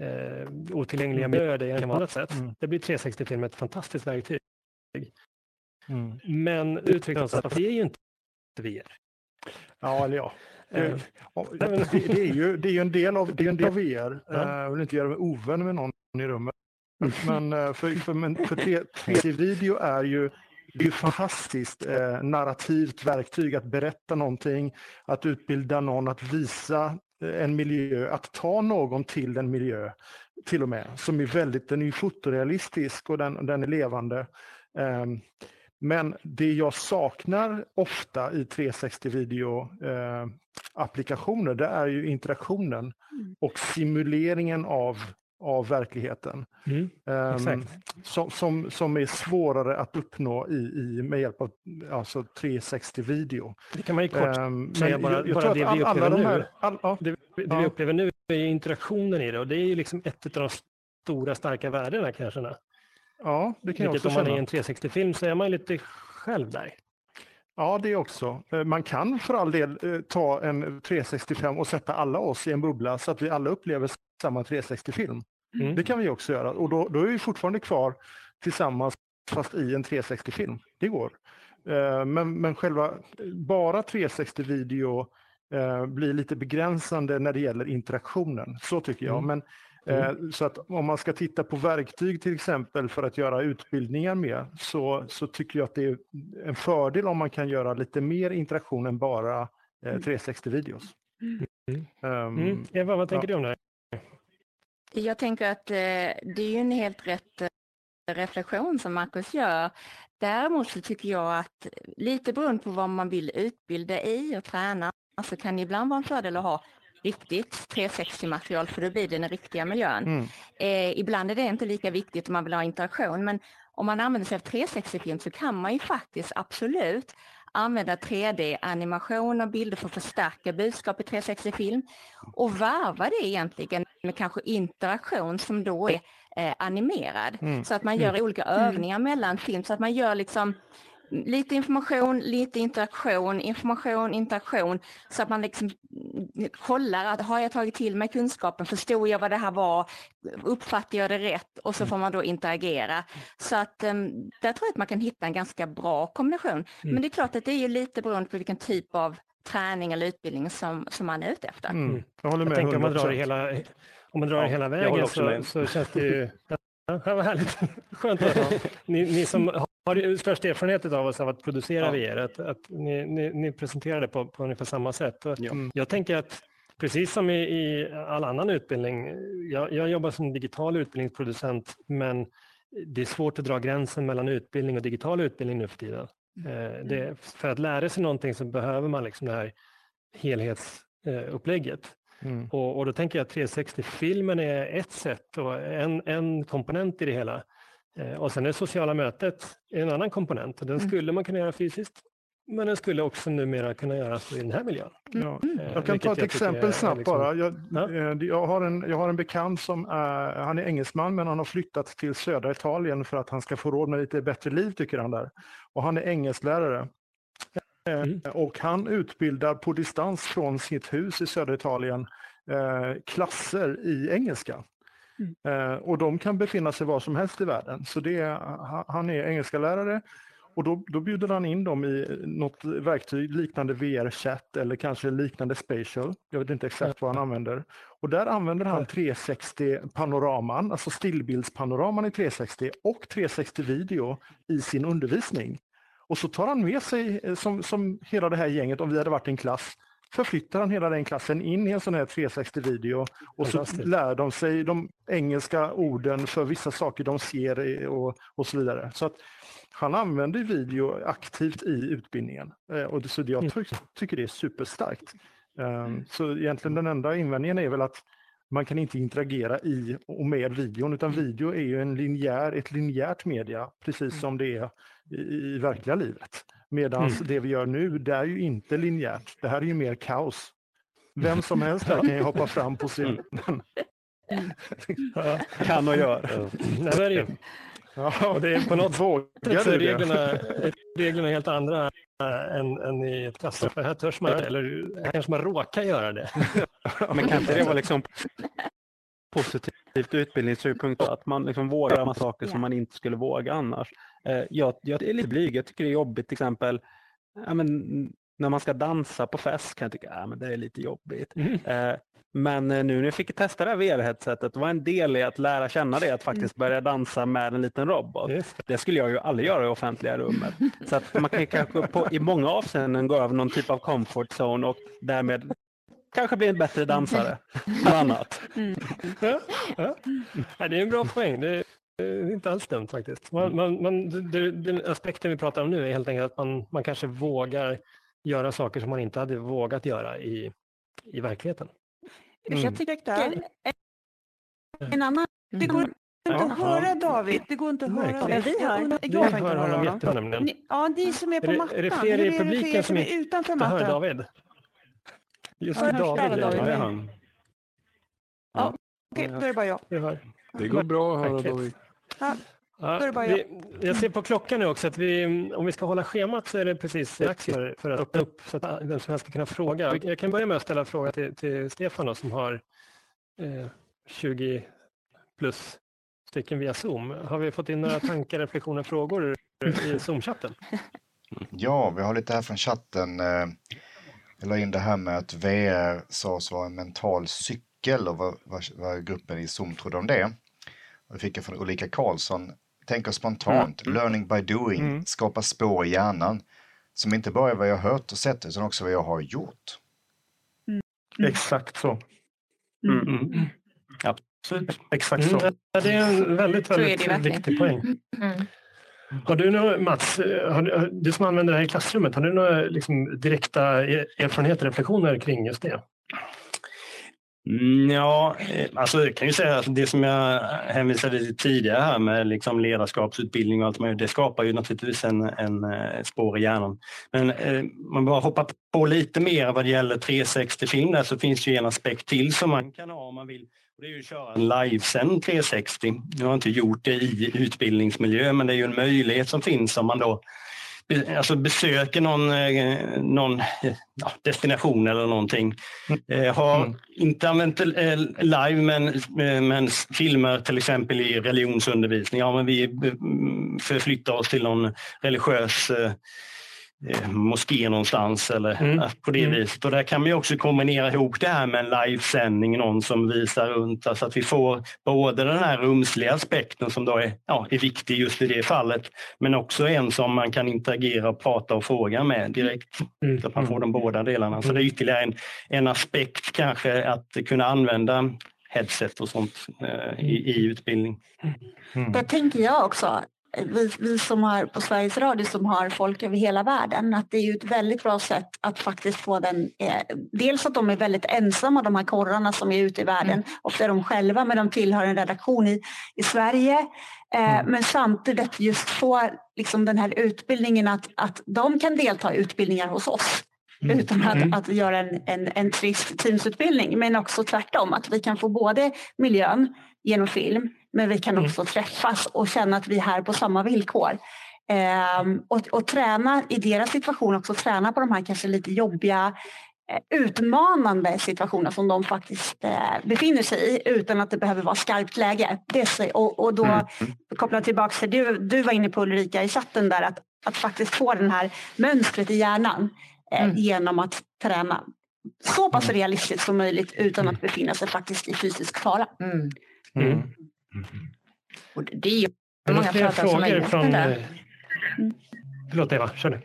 A: eh, otillgängliga miljöer där jag kan vara annat sätt.
C: Mm.
A: Det blir 360-film ett fantastiskt verktyg.
C: Mm.
A: Men det är ju inte VR.
C: Ja, eller ja.
A: Eh,
C: Det, ja, det, det, är ju, det är ju en del av, det är en del av VR. Eh, Jag vill inte göra mig ovän med någon i rummet. Men eh, för, för, men för 3D-video är ju det är ju fantastiskt eh, narrativt verktyg att berätta någonting, att utbilda någon, att visa eh, en miljö, att ta någon till en miljö till och med, som är väldigt, den är fotorealistisk och den, den är levande. Ehm, men det jag saknar ofta i 360-video eh, applikationer, det är ju interaktionen
G: Mm.
C: och simuleringen av, av verkligheten.
A: Mm, exakt.
C: som, som, som är svårare att uppnå i, i, med hjälp av alltså 360-video.
A: Det kan man ju kort
C: Ehm,
A: säga, bara- bara
C: tror
A: det
C: att
A: vi upplever
C: de
A: nu.
C: här, all, ja,
A: det, det vi
C: Ja.
A: upplever nu är interaktionen i det och det är ju liksom ett av de stora starka värdena kanske.
C: Ja, det kan jag
A: Vilket
C: också
A: om man är i
C: känna.
A: en 360-film så är man lite själv där.
C: Ja, det också. Eh, Man kan för all del eh, ta en 365 och sätta alla oss i en bubbla så att vi alla upplever samma 360-film.
A: Mm.
C: Det kan vi också göra och då, då är vi fortfarande kvar tillsammans fast i en 360-film. Det går. Eh, Men, men själva bara 360-video eh, blir lite begränsande när det gäller interaktionen. Så tycker jag.
A: Mm.
C: Men, eh, så att om man ska titta på verktyg till exempel för att göra utbildningar med så, så tycker jag att det är en fördel om man kan göra lite mer interaktion än bara eh, 360-videos. Ehm,
A: Mm. Eva, vad tänker du om det här?
B: Jag tänker att eh, det är en helt rätt eh, reflektion som Marcus gör. Däremot så tycker jag att lite beroende på vad man vill utbilda i och träna så kan det ibland vara en fördel att ha riktigt 360-material för då blir det den riktiga miljön.
C: Mm.
B: Eh, ibland är det inte lika viktigt om man vill ha interaktion men om man använder sig av 360-film så kan man ju faktiskt absolut använda 3D-animation och bilder för att förstärka budskap i 360-film och varva det egentligen med kanske interaktion som då är eh, animerad.
C: Mm.
B: Så att man gör olika övningar mellan film så att man gör liksom lite information, lite interaktion, information, interaktion så att man liksom mm, kollar att har jag tagit till mig kunskapen, förstod jag vad det här var, uppfattar jag det rätt och så får man då interagera. Så att um, där tror jag att man kan hitta en ganska bra kombination. Men det är klart att det är ju lite beroende på vilken typ av träning eller utbildning som, som man är ute efter.
C: Mm. Jag håller
A: Jag
C: med
A: tänker om man drar det
C: 100%.
A: hela, om man drar
D: Ja,
A: hela
D: jag
A: vägen så, så känns det ju... Ja, vad härligt. Skönt att höra. Ni, ni som har störst erfarenhet av oss av att producera
D: Ja.
A: VR, att, att ni, ni, ni presenterar det på, på ungefär samma sätt.
D: Ja.
A: Jag tänker att precis som i, i all annan utbildning, jag, jag jobbar som digital utbildningsproducent, men det är svårt att dra gränsen mellan utbildning och digital utbildning nu för tiden. Eh, Det, för att lära sig någonting så behöver man liksom det här helhetsupplägget.
C: Mm.
A: Och, och då tänker jag att 360-filmen är ett sätt och en, en komponent i det hela. Eh, och sen är sociala mötet en annan komponent. Och den
B: Mm.
A: skulle man kunna göra fysiskt, men den skulle också numera kunna göras i den här miljön.
C: Ja.
A: Eh,
C: Jag kan ta ett exempel snabbt
A: liksom-
C: bara. Jag,
A: Ja.
C: eh, jag, har en, jag har en bekant som är, han är engelsman men han har flyttat till södra Italien för att han ska få råd med lite bättre liv tycker han där. Och han är engelsklärare. Eh,
A: Mm.
C: Och han utbildar på distans från sitt hus i södra Italien eh, klasser i engelska. Eh, och de kan befinna sig var som helst i världen. Så det är, han- är engelska lärare och då, då bjuder han in dem i något verktyg liknande VR-chatt eller kanske liknande spatial. Jag vet inte exakt vad han använder. Och där använder han 360-panoraman, alltså stillbildspanoraman i 360 och 360-video i sin undervisning. Och så tar han med sig, eh, som, som hela det här gänget, om vi hade varit en klass, förflyttar han hela den klassen in i en sån här 360-video och så lär de sig de engelska orden för vissa saker de ser och, och så vidare. Så att han använder video aktivt i utbildningen. Eh, Och så jag ty- tycker det är superstarkt. Um, Så egentligen den enda invändningen är väl att man kan inte interagera i och med videon utan video är ju en linjär, ett linjärt media precis som det är i, i verkliga livet. Medan
A: Mm.
C: det vi gör nu det är ju inte linjärt. Det här är ju mer kaos. Vem som helst här kan ju hoppa fram på scenen.
A: Ja,
E: Kan och gör.
A: nej, är.
C: Ja,
A: Och det är på något
C: vågar
A: sätt så är reglerna, reglerna helt andra äh, än, än i ett klassrum. För här törs man, eller här kanske man råkar göra det.
E: Men kan inte det vara liksom positivt ur utbildningssynpunkt att man liksom vågar göra saker som man inte skulle våga annars. Eh, Jag, jag är lite blyg, jag tycker det är jobbigt till exempel ja, men, när man ska dansa på fest kan jag tycka att det är lite jobbigt.
A: Mm.
E: Eh, Men eh, nu när jag fick testa det här VR-headsetet var en del i att lära känna det, att faktiskt börja dansa med en liten robot.
A: Det.
E: Skulle jag ju aldrig göra i offentliga rummet. Så att man kan kanske på, i många avseenden gå över någon typ av comfort zone och därmed kanske bli en bättre dansare. Bland annat.
A: Ja, ja. Ja, det är en bra poäng. Det är inte alls dumt faktiskt. Man, man, man, den aspekten vi pratar om nu är helt enkelt att man, man kanske vågar göra saker som man inte hade vågat göra i, i verkligheten.
C: Mm.
G: Jag tycker en annan... Det går inte
A: Ja,
G: att höra David. Det går inte att höra. David.
B: Vi hör.
G: Jag,
A: Vi hör
G: höra
A: honom jättebra nämligen.
G: Ni- Ja, ni som är på
A: Är
G: mattan.
A: är det fler i publiken som
G: är utanför
A: Jag hör
G: mattan?
A: David. Just
G: Ja,
A: David.
G: David.
A: ja.
D: Ja, det är han.
G: Okej, då är det bara jag.
A: Hör.
H: Det går bra att höra. David.
A: Ja, vi, jag ser på klockan nu också att vi, om vi ska hålla schemat så är det precis dags för, för att öppna upp så att vem som helst ska kunna fråga. Jag kan börja med att ställa en fråga till, till Stefan då, som har eh, 20 plus stycken via Zoom. Har vi fått in några tankar, reflektioner, frågor i Zoom-chatten?
I: Ja, vi har lite här från chatten. eh, Jag la in det här med att VR sades vara en mental cykel och vad, vad, vad gruppen i Zoom trodde om det. Det fick jag från Ulrika Karlsson. Tänker spontant, learning by doing,
C: Mm.
I: skapar spår i hjärnan. Som inte bara är vad jag hört och sett utan också vad jag har gjort.
C: Exakt så.
D: Mm. Mm. Absolut.
C: Exakt så.
A: Mm, det är en väldigt, väldigt viktig poäng.
B: Mm.
A: Har du några, Mats, har du, du som använder det här i klassrummet, har du några liksom, direkta er- erfarenheter, reflektioner kring just det?
D: Mm, ja, eh, alltså jag kan ju säga att det som jag hänvisade till tidigare här med liksom ledarskapsutbildning och allt möjligt, det skapar ju naturligtvis en, en eh, spår i hjärnan. Men eh, man bara hoppar på lite mer vad det gäller 360-film där så finns det ju en aspekt till som man kan ha om man vill. Och det är ju att köra en livesänd 360. Nu har jag inte gjort det i utbildningsmiljö men det är ju en möjlighet som finns om man då alltså besöker någon, eh, någon ja, destination eller någonting. Eh, har
C: Mm.
D: inte använt eh, live men, eh, men filmer till exempel i religionsundervisning. Ja, men vi mm, förflyttar oss till någon religiös moské någonstans eller
A: Mm.
D: eh, på det
A: Mm.
D: viset. Och där kan man ju också kombinera ihop det här med en livesändning, någon som visar runt, alltså att vi får både den här rumsliga aspekten som då är, ja, är viktig just i det fallet, men också en som man kan interagera, och prata och fråga med direkt.
A: Mm.
D: Så att man får de båda delarna. Så det är ytterligare en, en aspekt kanske att kunna använda headset och sånt eh, i, i utbildning.
C: Mm.
G: Det tänker jag också. Vi, vi som har på Sveriges Radio som har folk över hela världen att det är ju ett väldigt bra sätt att faktiskt få den eh, dels att de är väldigt ensamma de här korrarna som är ute i världen ofta är de själva men de tillhör en redaktion i, i Sverige. Eh, men samtidigt just få liksom den här utbildningen att, att de kan delta i utbildningar hos oss utan att,
A: Mm.
G: att göra en, en, en trist teamsutbildning. Men också tvärtom att vi kan få både miljön genom film men vi kan
A: Mm.
G: också träffas och känna att vi är här på samma villkor. Ehm, och, och träna i deras situation också, träna på de här kanske lite jobbiga eh, utmanande situationer som de faktiskt eh, befinner sig i utan att det behöver vara skarpt läge. Det och, och då
C: Mm.
G: koppla tillbaka till du, du var inne på Ulrika i chatten där att, att faktiskt få den här mönstret i hjärnan eh,
B: Mm.
G: genom att träna så pass realistiskt som möjligt utan att befinna sig faktiskt i fysisk fara.
B: Mm.
A: Mm.
B: Och det är ju många företag som har gjort
A: från...
B: det
A: eh, Förlåt Eva, kör du.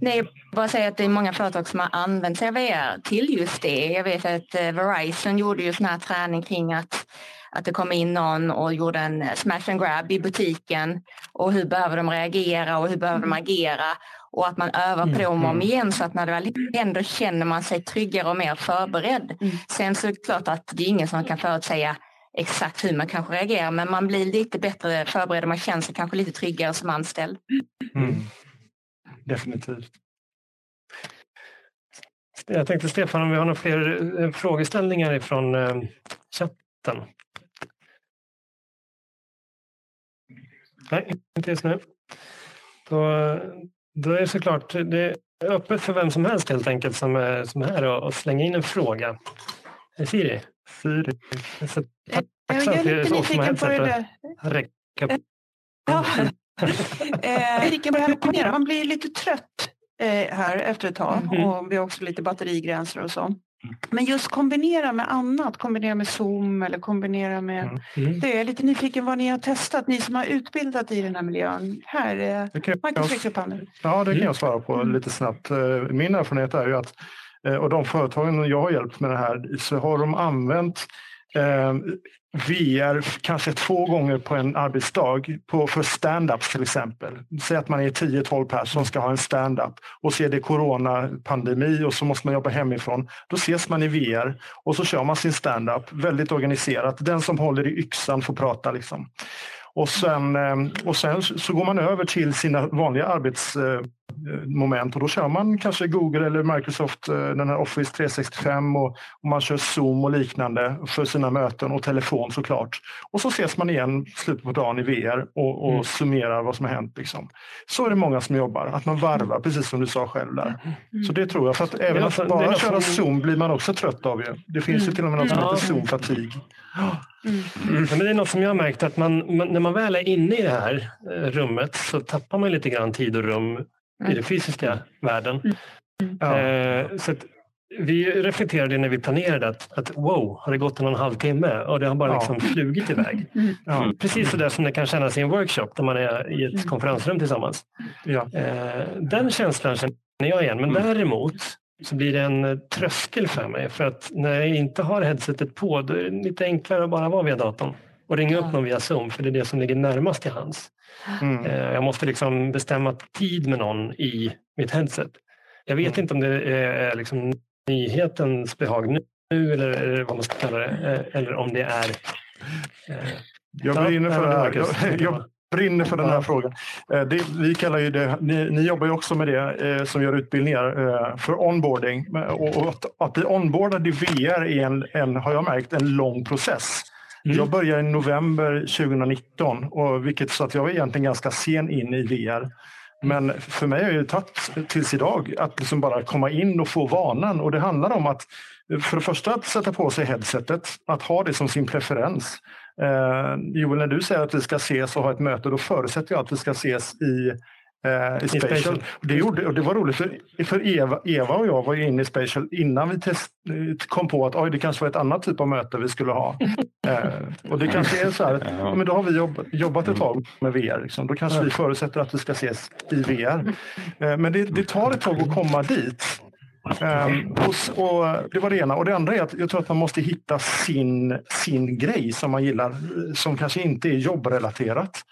B: Nej, jag bara säga att det är många företag som har använt sig av VR till just det. Jag vet att eh, Verizon gjorde ju sån här träning kring att, att det kom in någon och gjorde en eh, smash and grab i butiken och hur behöver de reagera och hur behöver de agera och att man övar på det om och om igen så att när det väl händer känner man sig tryggare och mer förberedd.
G: Mm.
B: Sen så är det klart att det är ingen som kan förutsäga exakt hur man kanske reagerar men man blir lite bättre förberedd och man känner sig kanske lite tryggare som anställd.
C: Mm. Definitivt.
A: Jag tänkte Stefan, om vi har några fler eh, frågeställningar ifrån eh, chatten? Nej, inte just nu. Då, då är det såklart det är öppet för vem som helst helt enkelt som är, som är här och, och slänga in en fråga. Siri?
C: Siri.
H: Jag är lite nyfiken på det där. Ja. Eh, nyfiken på det här med kombinera. Man blir lite trött eh, här efter ett tag
A: Mhm.
H: och vi har också lite batterigränser och så. Men just kombinera med annat, kombinera med Zoom eller kombinera med...
C: Mm.
A: Mm.
H: Det är jag lite nyfiken vad ni har testat, ni som har utbildat i den här miljön. Här, eh, Marcus
C: jag,
H: upp handen.
C: ja, det kan jag svara på lite snabbt. Eh, Min erfarenhet är ju att eh, Eh, och de företagen jag har hjälpt med det här så har de använt eh, VR kanske två gånger på en arbetsdag på, för stand-ups till exempel. Säg att man är 10-12 personer som ska ha en stand-up och så är det coronapandemi och så måste man jobba hemifrån. Då ses man i VR och så kör man sin stand-up väldigt organiserat. Den som håller i yxan får prata liksom. Och sen, eh, och sen så går man över till sina vanliga arbets eh, moment och då kör man kanske Google eller Microsoft, eh, den här Office 365 och, och man kör Zoom och liknande för sina möten och telefon såklart. Och så ses man igen slutet på dagen i VR och, och mm. summerar vad som har hänt. Liksom. Så är det många som jobbar, att man varvar, precis som du sa själv där. Så det tror jag, för att även att bara köra Zoom blir man också trött av. Ju. Det finns ju till och med något som heter Zoom-fatig.
A: Mm. Mm. Men det är något som jag har märkt att man, man, när man väl är inne i det här eh, rummet så tappar man lite grann tid och rum i den fysiska världen. Ja. Eh, så vi reflekterade när vi planerade att, att wow, har det gått en och en halv timme och det har bara liksom ja. flugit iväg. Ja. Precis så där som det kan kännas i en workshop när man är i ett konferensrum tillsammans. Ja. Eh, den känslan känner jag igen, men mm. däremot så blir det en eh, tröskel för mig. För att när jag inte har headsetet på då är det lite enklare att bara vara via datorn och ringa upp någon via Zoom för det är det som ligger närmast till hands. Mm. Eh, jag måste liksom bestämma tid med någon i mitt headset. Jag vet mm. inte om det är liksom nyhetens behag nu eller vad man ska kalla det, eh, eller om det är...
C: Jag brinner för det här. Jag, jag, brinner för den här frågan. Eh, det, vi kallar ju det, ni, ni, jobbar ju också med det eh, som gör utbildningar eh, för onboarding. Och, och att, att bli onboardad i VR är en, en, har jag märkt, en lång process. Mm. Jag började i november 2019, och vilket så att jag var egentligen ganska sen in i VR. Men för mig har det tagit tills idag att liksom bara komma in och få vanan. Och det handlar om att för det första att sätta på sig headsetet, att ha det som sin preferens. Eh, Joel, när du säger att vi ska ses och ha ett möte, då förutsätter jag att vi ska ses i i Spatial. Det, gjorde, och det var roligt, för, för Eva, Eva och jag var inne i Spatial innan vi test, kom på att oj, det kanske var ett annat typ av möte vi skulle ha. eh, och det kanske är så här, ja. men då har vi jobbat, jobbat ett tag med VR. Liksom. Då kanske vi förutsätter att vi ska ses i VR. Eh, men det, det tar ett tag att komma dit. Um, och, och, det var det ena. Och det andra är att jag tror att man måste hitta sin, sin grej som man gillar, som kanske inte är jobbrelaterat.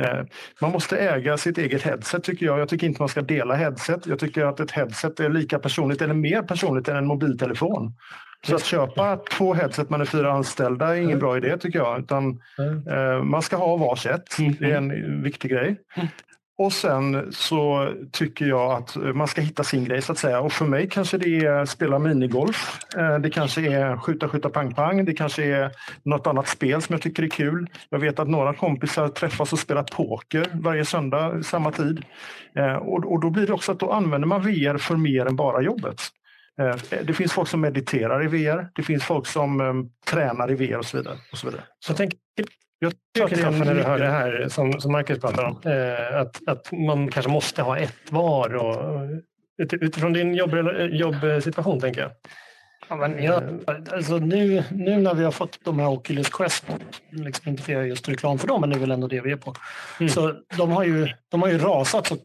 C: Uh, man måste äga sitt eget headset tycker jag. Jag tycker inte man ska dela headset. Jag tycker att ett headset är lika personligt eller mer personligt än en mobiltelefon. Så att köpa två headset man är fyra anställda är ingen bra idé tycker jag. Utan, uh, man ska ha varsitt. Det är en viktig grej. Och sen så tycker jag att man ska hitta sin grej så att säga. Och för mig kanske det är spela minigolf. Eh, det kanske är skjuta, skjuta, pang, pang. Det kanske är något annat spel som jag tycker är kul. Jag vet att några kompisar träffas och spelar poker varje söndag samma tid. Eh, och då blir det också att då använder man VR för mer än bara jobbet. Eh, det finns folk som mediterar i VR. Det finns folk som um, tränar i VR och så vidare. Och så vidare.
A: Så jag tänker jag tycker när du hör det här som, som Marcus pratar om, eh, att, att man kanske måste ha ett var och, utifrån din jobb, jobbsituation tänker jag.
F: Ja, men jag, alltså nu, nu när vi har fått de här Oculus Quest, liksom inte för att göra just reklam för dem, men det är väl ändå det vi är på. Mm. Så de har ju, de har ju rasat så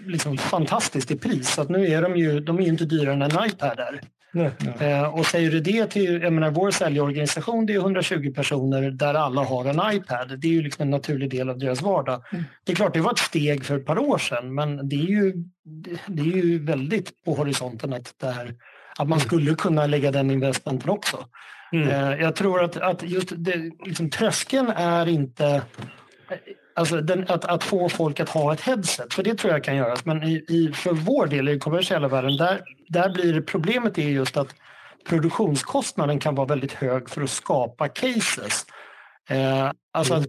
F: liksom fantastiskt i pris. Så att nu är de ju, de är inte dyrare än en iPad är. Nej, nej. Eh, och säger du det till, jag menar vår säljorganisation det är 120 personer där alla har en iPad. Det är ju liksom en naturlig del av deras vardag. Mm. Det är klart det var ett steg för ett par år sedan men det är ju, det är ju väldigt på horisonten att, det här, att man skulle kunna lägga den investmenten också. Mm. Eh, jag tror att, att just det, liksom, tröskeln är inte Alltså den, att, att, få folk att ha ett headset, för det tror jag kan göras. Men i, i, för vår del i den kommersiella världen, där, där blir problemet är just att produktionskostnaden kan vara väldigt hög för att skapa cases. Eh, alltså att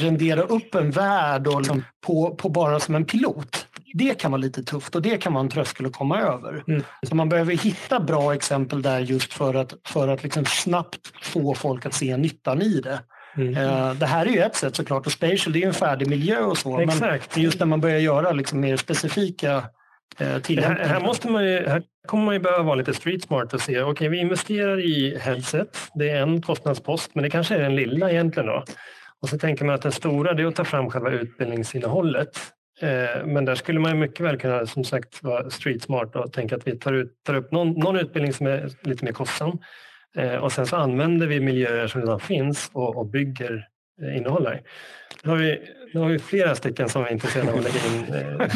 F: rendera upp en värld och liksom på, på bara som en pilot. Det kan vara lite tufft och det kan vara en tröskel att komma över. Mm. Så man behöver hitta bra exempel där just för att, för att liksom snabbt få folk att se nyttan i det. Mm. Uh, det här är ju ett sätt såklart och Spatial det är ju en färdig miljö och så. Exakt. Men just när man börjar göra liksom mer specifika uh,
A: här, här, måste man ju, här kommer man ju behöva vara lite street smart och se, okej okay, vi investerar i headset, det är en kostnadspost men det kanske är den lilla egentligen då. Och så tänker man att den stora det är att ta fram själva utbildningsinnehållet. Uh, men där skulle man mycket väl kunna som sagt vara street smart och tänka att vi tar, ut, tar upp någon, någon utbildning som är lite mer kostsam Eh, och sen så använder vi miljöer som redan finns och, och bygger eh, innehåll där. Nu har, vi, nu har vi flera stycken som är intresserade av att lägga in. Eh,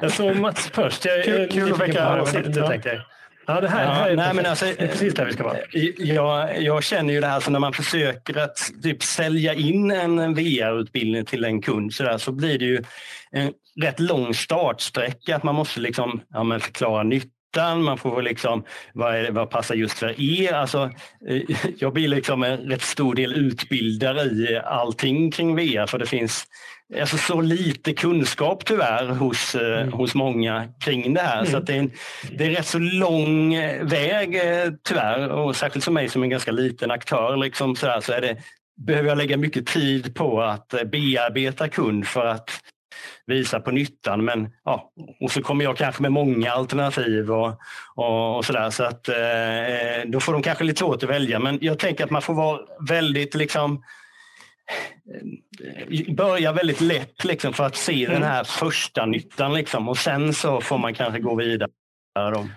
A: jag såg Mats först. Jag,
C: kul att väcka
A: det, det tänker. Ja, det här,
D: Ja,
A: här är,
D: nej,
A: perfekt.
D: men alltså,
A: är precis där vi ska vara.
D: Jag, jag känner ju det här så när man försöker att typ sälja in en VR-utbildning till en kund så, där, så blir det ju en rätt lång startsträcka. Att man måste liksom, ja, förklara nyttan, man får liksom, vad, är vad passar just för er? Alltså, eh, jag blir liksom en rätt stor del utbildare i allting kring VR för det finns alltså, så lite kunskap tyvärr hos, eh, hos många kring det här. Så att det, är en, det är rätt så lång eh, väg tyvärr och särskilt för mig som en ganska liten aktör liksom, så, där, så är det, behöver jag lägga mycket tid på att bearbeta kund för att visa på nyttan. Men, ja, och så kommer jag kanske med många alternativ och, och, och sådär. Så att, eh, då får de kanske lite svårt att välja. Men jag tänker att man får vara väldigt liksom eh, börja väldigt lätt liksom, för att se den här första nyttan liksom, och sen så får man kanske gå vidare. Då.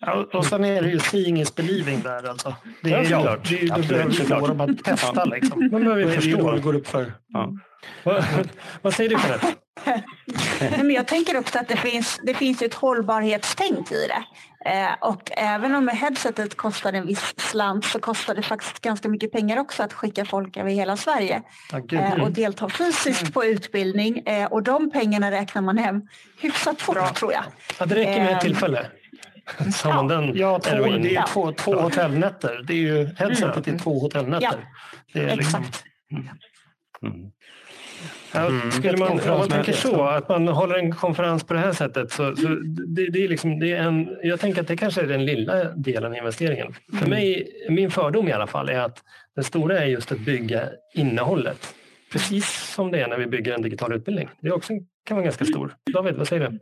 F: Ja, och- och sen är det ju seeing is believing där alltså. Det är,
A: Ja,
F: ju,
A: såklart.
F: det är, ju- då
A: Absolut,
F: behöver att testa liksom.
A: Man behöver ju
F: är det ju då
A: förstå.
F: det går upp för.
A: Vad, vad säger du Jeanette?
G: Nej, men jag tänker också att det finns, det finns ett hållbarhetstänk i det. Eh, och även om headsetet kostar en viss slant så kostar det faktiskt ganska mycket pengar också att skicka folk över hela Sverige
F: Ja,
G: eh, och delta fysiskt på utbildning. Eh, och de pengarna räknar man hem hyfsat fort tror jag.
A: Ja, det räcker med ett
G: Ehm,
A: tillfälle. Så man den
F: Ja, två, det är ju
G: Ja.
F: två, två hotellnätter. Det är ju headsetet är två hotellnätter. Det är liksom,
G: Exakt.
D: Mm.
A: Skulle man, om man tänker så, att man håller en konferens på det här sättet, så, så det, det är liksom, det är en, jag tänker att det kanske är den lilla delen i investeringen. För mig, min fördom i alla fall, är att det stora är just att bygga innehållet. Precis som det är när vi bygger en digital utbildning. Det är också, kan vara ganska stor. David, vad säger du?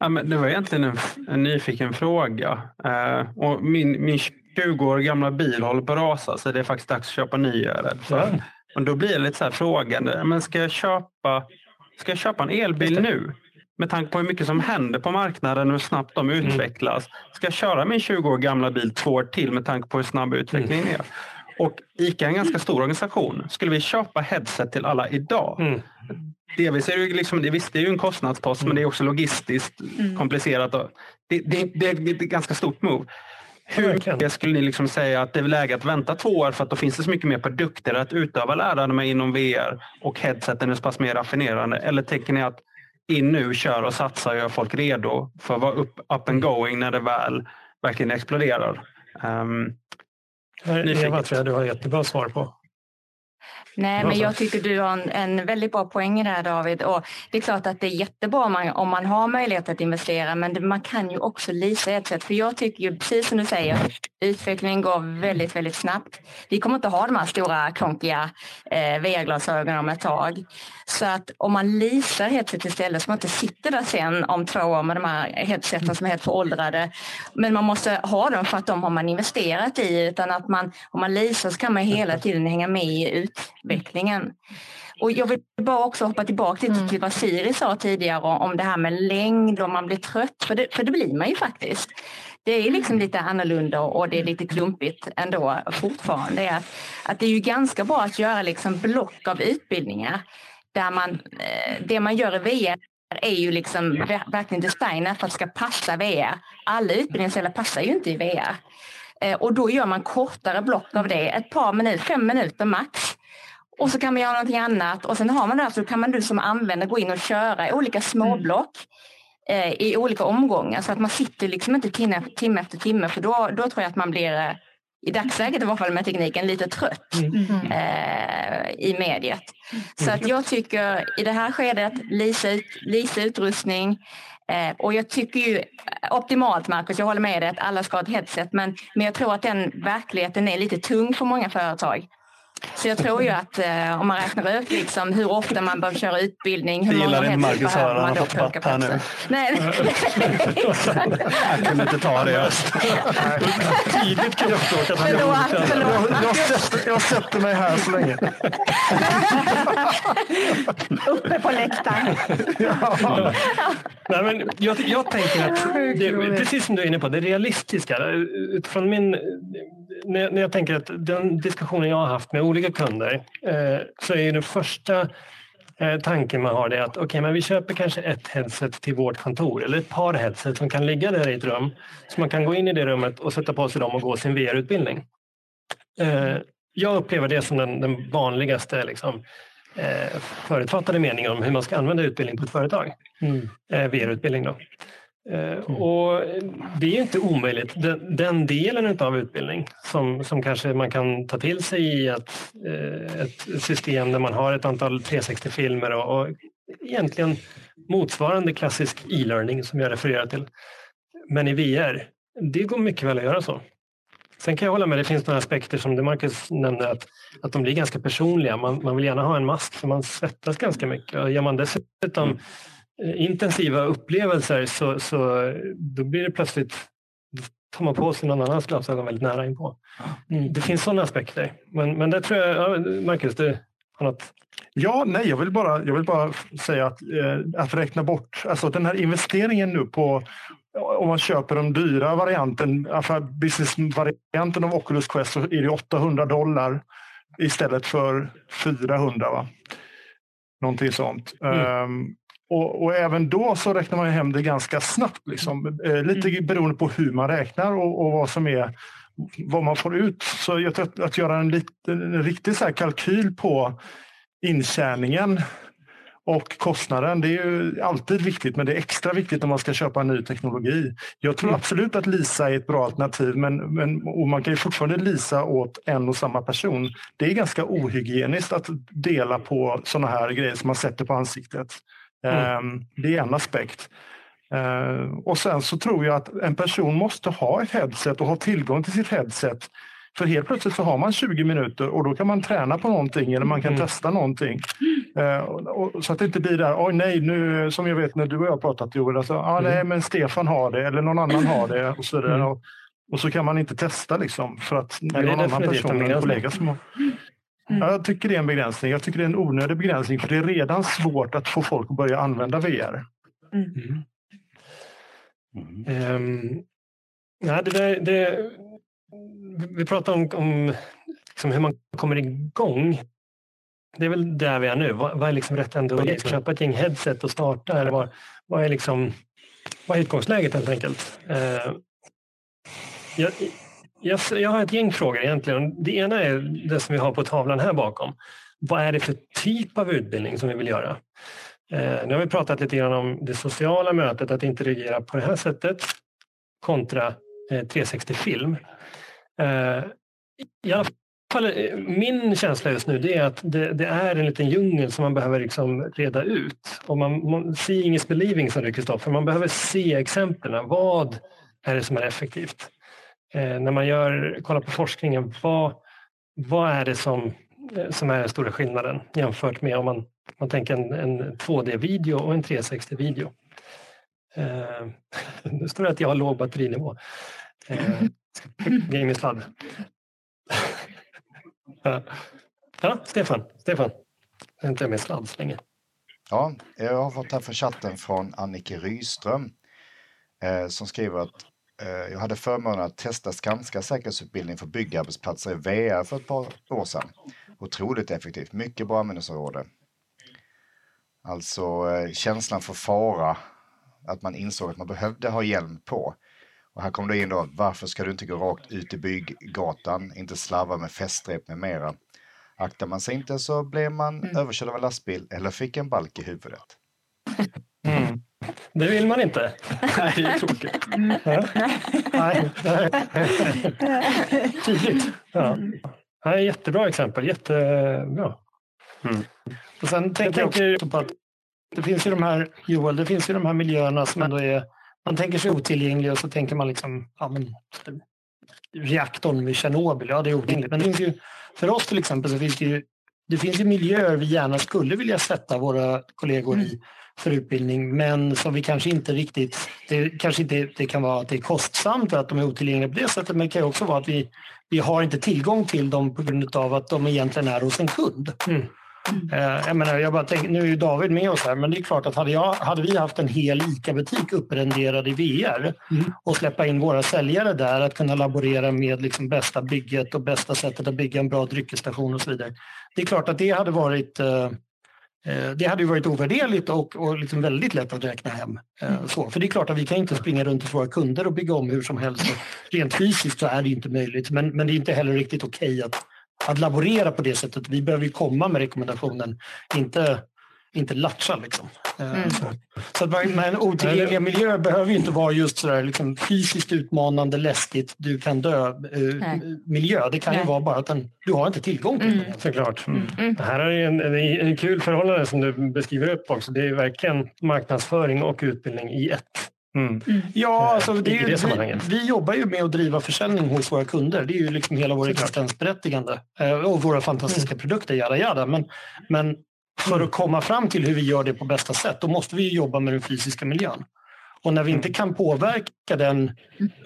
E: Ja, men det var egentligen en, en nyfiken fråga. Eh, och min, min 20 år gamla bil håller på att rasa så det är faktiskt dags att köpa ny.
A: Ja.
E: Och då blir det lite så här frågande. Men ska, jag köpa, ska jag köpa en elbil nu? Med tanke på hur mycket som händer på marknaden och hur snabbt de utvecklas. Ska jag köra min 20 år gamla bil två år till med tanke på hur snabb utvecklingen är? Och ICA är en ganska stor organisation. Skulle vi köpa headset till alla idag?
A: Mm.
E: Delvis är det ju, liksom, det, visst, det är ju en kostnadspost men det är också logistiskt komplicerat. Och det, det, det, det är ett ganska stort move. Hur skulle ni liksom säga att det är läge att vänta två år för att då finns det så mycket mer produkter att utöva lärande med inom VR och headseten är så pass mer raffinerande? Eller tänker ni att in nu, kör och satsa och gör folk redo för att vara up, up and going när det väl verkligen exploderar? Um.
A: Eva tror jag du har jättebra svar på.
B: Nej, men jag tycker du har en, en väldigt bra poäng i det här David. Och det är klart att det är jättebra om man, om man har möjlighet att investera men det, man kan ju också leasa ett sätt. För jag tycker ju precis som du säger, utvecklingen går väldigt, väldigt snabbt. Vi kommer inte ha de här stora klonkiga eh, VR-glasögonen om ett tag. Så att om man leasar headset istället så man inte sitter där sen om två år med de här headseten som är helt föråldrade. Men man måste ha dem för att de har man investerat i utan att man, om man leasar så kan man hela tiden hänga med i utvecklingen. Och jag vill bara också hoppa tillbaka lite till vad Siri sa tidigare om det här med längd och man blir trött, för det, för det blir man ju faktiskt. Det är liksom lite annorlunda och det är lite klumpigt ändå fortfarande. Är att, att det är ju ganska bra att göra liksom block av utbildningar där man, eh, det man gör i VR är ju liksom ver- verkligen designat för att det ska passa VR. Alla utbildningsställen passar ju inte i VR. Eh, Och då gör man kortare block av det, ett par minuter, fem minuter max. Och så kan man göra någonting annat. Och sen har man det här så kan man du som användare gå in och köra i olika småblock eh, i olika omgångar. Så att man sitter liksom inte timme, timme efter timme. För då, då tror jag att man blir eh, i dagsläget i varje fall med tekniken lite trött eh, i mediet. Så att jag tycker i det här skedet leasa, ut, leasa utrustning eh, och jag tycker ju optimalt Marcus, jag håller med dig att alla ska ha ett headset. Men, men jag tror att den verkligheten är lite tung för många företag. Så jag tror ju att eh, om man räknar ut liksom hur ofta man bör köra utbildning, hur
D: Jag
B: många
D: Marcus
B: behöver man
D: han
B: då
D: här nu.
B: platser. Nej,
D: Jag kunde inte ta det.
A: Tidigt kraftåk att han
B: Förlåt,
A: gjorde det.
B: förlåt.
C: Jag, jag, sätter, jag sätter mig här så länge.
G: Uppe på läktaren.
A: Nej, men jag, jag tänker att, det, precis som du är inne på, det realistiska. Utifrån min, när, när jag tänker att den diskussionen jag har haft med olika kunder eh, så är det första Eh, tanken man har är att okay, men vi köper kanske ett headset till vårt kontor eller ett par headset som kan ligga där i ett rum. Så man kan gå in i det rummet och sätta på sig dem och gå sin VR-utbildning. Eh, jag upplever det som den, den vanligaste liksom, eh, förutfattade meningen om hur man ska använda utbildning på ett företag. Mm. Eh, VR-utbildning då. Eh, mm. Och det är inte omöjligt. Den, den delen av utbildning som, som kanske man kan ta till sig i ett, eh, ett system där man har ett antal 360-filmer och, och egentligen motsvarande klassisk e-learning som jag refererar till. Men i VR, det går mycket väl att göra så. Sen kan jag hålla med, det finns några aspekter som det Marcus nämnde, att, att de blir ganska personliga. Man, man vill gärna ha en mask för man svettas ganska mycket. Och gör man dessutom mm intensiva upplevelser så, så då blir det plötsligt tar man på sig någon annans glasögon väldigt nära inpå. Mm. Det finns sådana aspekter. Men, men det tror jag, ja, Marcus, du har något?
C: Ja, nej, jag vill bara, jag vill bara säga att, eh, att räkna bort, alltså den här investeringen nu på om man köper den dyra varianten, alltså business-varianten av Oculus Quest så är det 800 dollar istället för 400. Va? Någonting sånt. Mm. Um, och, och, även då så räknar man hem det ganska snabbt. Liksom. Eh, lite mm. beroende på hur man räknar och, och, vad som är vad man får ut. Så jag att, att göra en, liten, en riktig så kalkyl på intjäningen och kostnaden, det är ju alltid viktigt, men det är extra viktigt om man ska köpa en ny teknologi. Jag tror mm. absolut att Lisa är ett bra alternativ, men, men man kan ju fortfarande Lisa åt en och samma person. Det är ganska ohygieniskt att dela på sådana här grejer som man sätter på ansiktet. Mm. Ehm, det är en aspekt. Ehm, och sen så tror jag att en person måste ha ett headset och ha tillgång till sitt headset. För helt plötsligt så har man 20 minuter och då kan man träna på någonting eller man kan mm. testa någonting. Uh, så att det inte blir där, oj nej, nu, som jag vet när du och jag pratat Joel, alltså, ah, nej men Stefan har det eller någon annan har det och så, mm. och, och, så kan man inte testa liksom för att det är någon annan person, en kollega som har. Mm. Jag tycker det är en begränsning. Jag tycker det är en onödig begränsning för det är redan svårt att få folk att börja använda VR. Mm.
A: Mm. Um, ja, det där, det, vi pratar om, om liksom hur man kommer igång. Det är väl där vi är nu. Vad, vad är liksom rätt ändå? Ska köpa ett gäng headset och starta? Eller vad, vad, är, liksom, vad är utgångsläget helt enkelt? Uh, jag, jag, jag har ett gäng frågor egentligen. Det ena är det som vi har på tavlan här bakom. Vad är det för typ av utbildning som vi vill göra? Eh, nu har vi pratat lite grann om det sociala mötet, att interagera på det här sättet kontra eh, 360 film. Eh, I alla fall, eh, min känsla just nu det är att det, det, är en liten djungel som man behöver liksom reda ut. Och man, man, seeing is believing, sa du Kristoffer. Man behöver se exemplen. Vad är det som är effektivt? Eh, när man gör, kollar på forskningen, vad, vad är det som, eh, som är den stora skillnaden jämfört med om man, man tänker en, en 2D-video och en 360-video? Eh, nu står det att jag har låg batterinivå. Eh, ge min sladd. ja. Stefan. Stefan. Jag är inte med sladd så länge.
I: Ja, jag har fått här från chatten från Annike Ryström eh, som skriver att jag hade förmånen att testa Skanska säkerhetsutbildning för byggarbetsplatser i VR för ett par år sedan. Otroligt effektivt, mycket bra användningsområde. Alltså eh, känslan för fara, att man insåg att man behövde ha hjälm på. Och här kom det in då, varför ska du inte gå rakt ut i bygggatan, inte slarva med fästrep med mera. Aktar man sig inte så blev man mm. överkörd av en lastbil eller fick en balk i huvudet.
A: Det vill man inte.
E: Nej, det är tråkigt.
A: Nej, Tydligt. Ja. Nej, jättebra exempel. Jättebra. Mm. Och sen tänker jag också på att det finns ju de här, Joel, det finns ju de här miljöerna som ändå är, man tänker sig otillgängliga och så tänker man liksom, ja men reaktorn vid Tjernobyl, ja det är otillgängligt. Men det finns ju, för oss till exempel så finns det ju, det finns ju miljöer vi gärna skulle vilja sätta våra kollegor i för utbildning men som vi kanske inte riktigt, det kanske inte det kan vara att det är kostsamt att de är otillgängliga på det sättet men det kan också vara att vi, vi har inte tillgång till dem på grund av att de egentligen är hos en kund. Mm. Uh, jag, menar, jag bara tänker, nu är ju David med oss här, men det är klart att hade, jag, hade vi haft en hel ICA-butik upprenderad i VR mm. och släppa in våra säljare där, att kunna laborera med liksom bästa bygget och bästa sättet att bygga en bra dryckesstation och så vidare. Det är klart att det hade varit
F: Eh, det hade ju varit ovärderligt och, och liksom väldigt lätt att räkna hem. Eh, så. För det är klart att vi kan inte springa runt hos våra kunder och bygga om hur som helst. Rent fysiskt så är det inte möjligt men, men det är inte heller riktigt okej okay att, att laborera på det sättet. Vi behöver ju komma med rekommendationen, inte inte latcha. Liksom. Eh, mm. Så, att men otillgängliga miljöer behöver inte vara just sådär liksom, fysiskt utmanande, läskigt, du kan dö uh, miljö. Det kan Nej. ju vara bara att den, du har inte tillgång till mm. den.
A: Såklart. Mm. Mm. Det här är en, en, en, kul förhållande som du beskriver upp också. Det är verkligen marknadsföring och utbildning i ett.
F: Mm. Mm. Ja, alltså det är ju, vi, vi, jobbar ju med att driva försäljning hos våra kunder. Det är ju liksom hela vår existensberättigande eh, och våra fantastiska mm. produkter, jada jada. Men, men för att komma fram till hur vi gör det på bästa sätt, då måste vi jobba med den fysiska miljön. Och när vi inte kan påverka den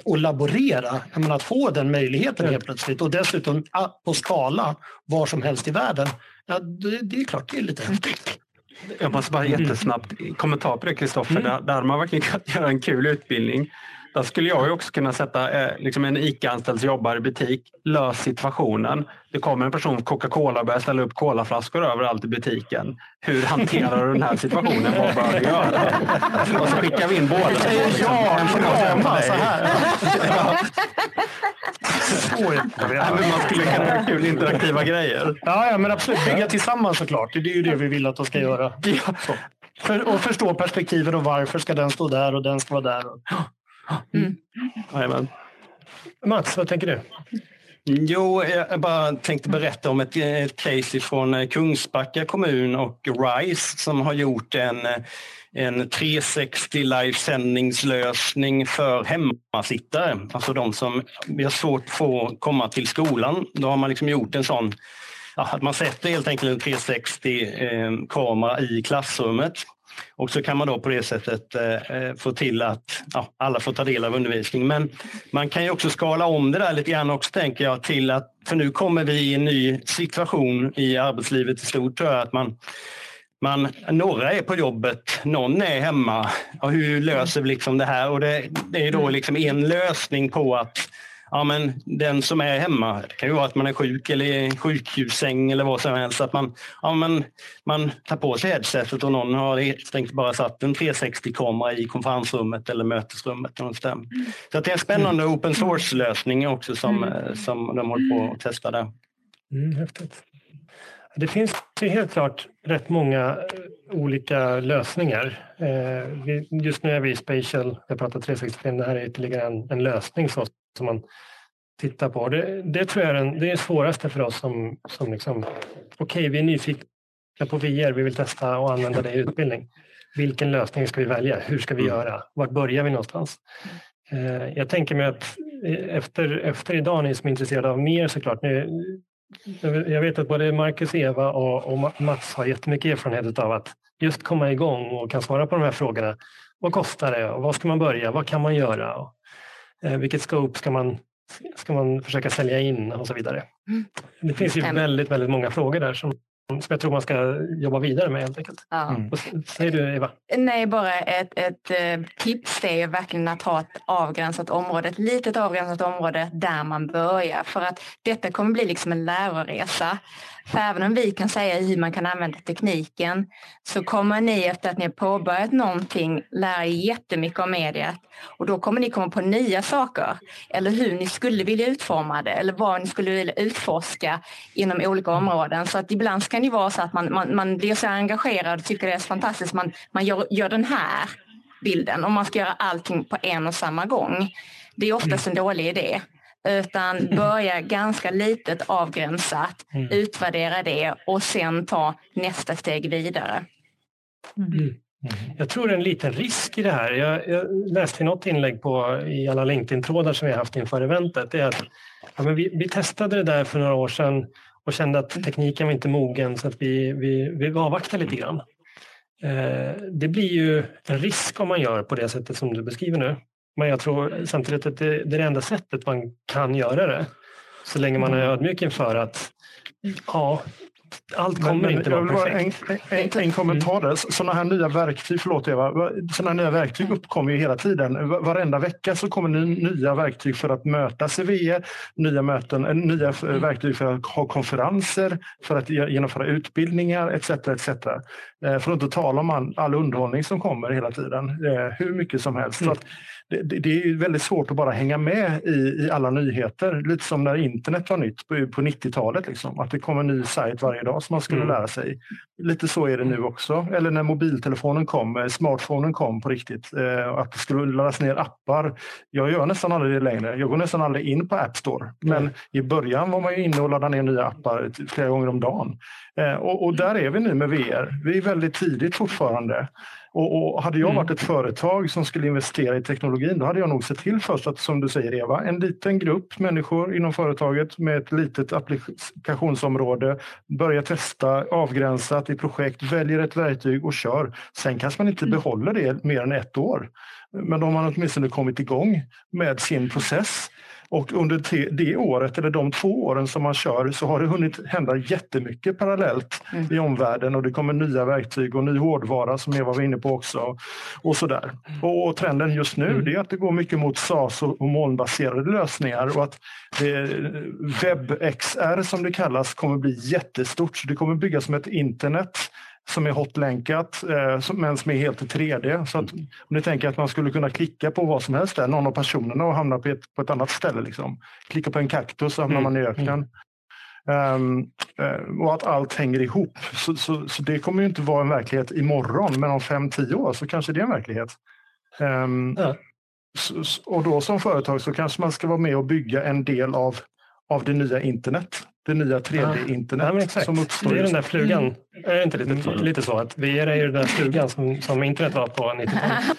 F: och laborera, menar, att få den möjligheten helt plötsligt och dessutom på skala var som helst i världen, ja, det, det är klart det är lite häftigt.
E: Jag måste bara jättesnabbt kommentar på det Kristoffer. Mm. Där, där man verkligen kunnat göra en kul utbildning. Där skulle jag ju också kunna sätta eh, liksom en ICA-anställd som jobbar i butik, lös situationen. Det kommer en person, Coca-Cola och börjar ställa upp colaflaskor överallt i butiken. Hur hanterar du den här situationen? Vad bör du göra? Och så skickar vi in båda.
F: Ja, en drama så här.
E: man skulle kunna göra kul interaktiva grejer.
F: Ja, ja, men absolut. Bygga tillsammans såklart. Det är ju det vi vill att de ska göra. Ja. För, och förstå perspektiven och varför ska den stå där och den ska vara där.
A: Mm. mm. Mats, vad tänker du?
D: Jo, jag bara tänkte berätta om ett, ett case från eh, Kungsbacka kommun och RISE som har gjort en, en 360 livesändningslösning för hemmasittare. Alltså de som har svårt att få komma till skolan. Då har man liksom gjort en sån ja, att man sätter helt enkelt en 360 eh, kamera i klassrummet och så kan man då på det sättet eh, få till att ja, alla får ta del av undervisningen. Men man kan ju också skala om det där lite grann också tänker jag till att, för nu kommer vi i en ny situation i arbetslivet i stort tror jag, att man man, några är på jobbet, någon är hemma. Och hur löser vi liksom det här? Och det, det är då liksom en lösning på att ja, men den som är hemma, det kan ju vara att man är sjuk eller i sjukhussäng eller vad som helst, att man, ja, men, man tar på sig headsetet och någon har helt enkelt bara satt en 360-kamera i konferensrummet eller mötesrummet. Mm. Så det är en spännande mm. open source-lösning också som, mm. som de håller på att testa där.
A: Mm, häftigt. Det finns ju helt klart rätt många eh, olika lösningar. Eh, just nu är vi i Spatial, jag pratar 365, det här är ytterligare en, en lösning så, som man tittar på. Det, det tror jag är den, det är svåraste för oss som, som liksom, okej okay, vi är nyfikna på VR, vi vill testa och använda det i utbildning. Vilken lösning ska vi välja? Hur ska vi mm. göra? Vart börjar vi någonstans? Eh, jag tänker mig att efter, efter idag, ni som är intresserade av mer såklart, nu, jag vet att både Marcus, Eva och, och Mats har jättemycket erfarenhet av att just komma igång och kan svara på de här frågorna. Vad kostar det och vad ska man börja? Vad kan man göra? Eh, vilket scope ska man, ska man försöka sälja in och så vidare. Mm. Det finns ju väldigt, väldigt många frågor där som som jag tror man ska jobba vidare med helt enkelt. Ja. Mm. Säger du Eva?
B: Nej, bara ett, ett eh, tips det är verkligen att ha ett avgränsat område, ett litet avgränsat område där man börjar för att detta kommer bli liksom en läroresa. För även om vi kan säga hur man kan använda tekniken så kommer ni efter att ni har påbörjat någonting lära er jättemycket om mediet och då kommer ni komma på nya saker eller hur ni skulle vilja utforma det eller vad ni skulle vilja utforska inom olika områden. Så att ibland kan det vara så att man, man, man blir så engagerad och tycker det är så fantastiskt. Man, man gör, gör den här bilden och man ska göra allting på en och samma gång. Det är oftast en dålig idé utan mm. börja ganska litet avgränsat, mm. utvärdera det och sen ta nästa steg vidare.
A: Mm. mm. Jag tror det är en liten risk i det här. Jag, jag läste i något inlägg på, i alla LinkedIn-trådar som vi har haft inför eventet. Det är att, ja, men vi, vi testade det där för några år sedan och kände att tekniken var inte mogen så att vi, vi, vi avvaktar lite grann. Eh, det blir ju en risk om man gör på det sättet som du beskriver nu. Men jag tror samtidigt att det, det är det enda sättet man kan göra det. Så länge man är ödmjuk inför att ja, allt kommer
C: men
A: inte vara perfekt.
C: En, en, en kommentar där. Sådana här nya verktyg, förlåt Eva, sådana här nya verktyg uppkommer ju hela tiden. Va- Varenda vecka så kommer ny- nya verktyg för att mötas i VR, nya, möten, eh, nya eh, verktyg för att ha konferenser, för att ge- genomföra utbildningar etc. etc. Eh, För att inte tala om all, underhållning som kommer hela tiden, eh, hur mycket som helst. Så att det, det- det är väldigt svårt att bara hänga med i, i alla nyheter. Lite som när internet var nytt på, på 90-talet. Liksom. Att det kom en ny sajt varje dag som man skulle
A: Mm.
C: lära sig. Lite så är det nu också. Eller när mobiltelefonen kom, eh, smartphonen kom på riktigt. Eh, att det skulle laddas ner appar. Jag gör nästan aldrig det längre. Jag går nästan aldrig in på App Store. Men i början var man ju inne och laddade ner nya appar t- flera gånger om dagen. Eh, och, och där är vi nu med VR. Vi är väldigt tidigt fortfarande. Och, och hade jag varit ett företag som skulle investera i teknologin, då hade jag nog sett till först att, som du säger Eva, en liten grupp människor inom företaget med ett litet applikationsområde, börja testa avgränsat i projekt, väljer ett verktyg och kör. Sen kanske man inte behåller det mer än ett år. Men då har man åtminstone kommit igång med sin process. Och under det året, eller de två åren som man kör, så har det hunnit hända jättemycket parallellt i omvärlden och det kommer nya verktyg och ny hårdvara som Eva var inne på också. Och, sådär. och, och trenden just nu det är att det går mycket mot SAS och, och molnbaserade lösningar och att det, WebXR som det kallas kommer bli jättestort. Så det kommer byggas som ett internet som är hotlänkat eh, men som är helt i 3D. Så att, om ni tänker att man skulle kunna klicka på vad som helst där, någon av personerna och hamna på ett, på ett annat ställe. Liksom. Klicka på en kaktus så hamnar man i öknen. Eh, och att allt hänger ihop. Så, så, så det kommer ju inte vara en verklighet imorgon, men om fem tio år så kanske det är en verklighet. Ehm,
A: Ja.
C: så- och då som företag så kanske man ska vara med och bygga en del av, av det nya internet. Det nya 3D-internet
A: Ja, men exakt.
C: som uppstår
A: Det är den där flugan. Är det inte lite, lite så att VR är ju den där flugan som, som internet var på 90-talet?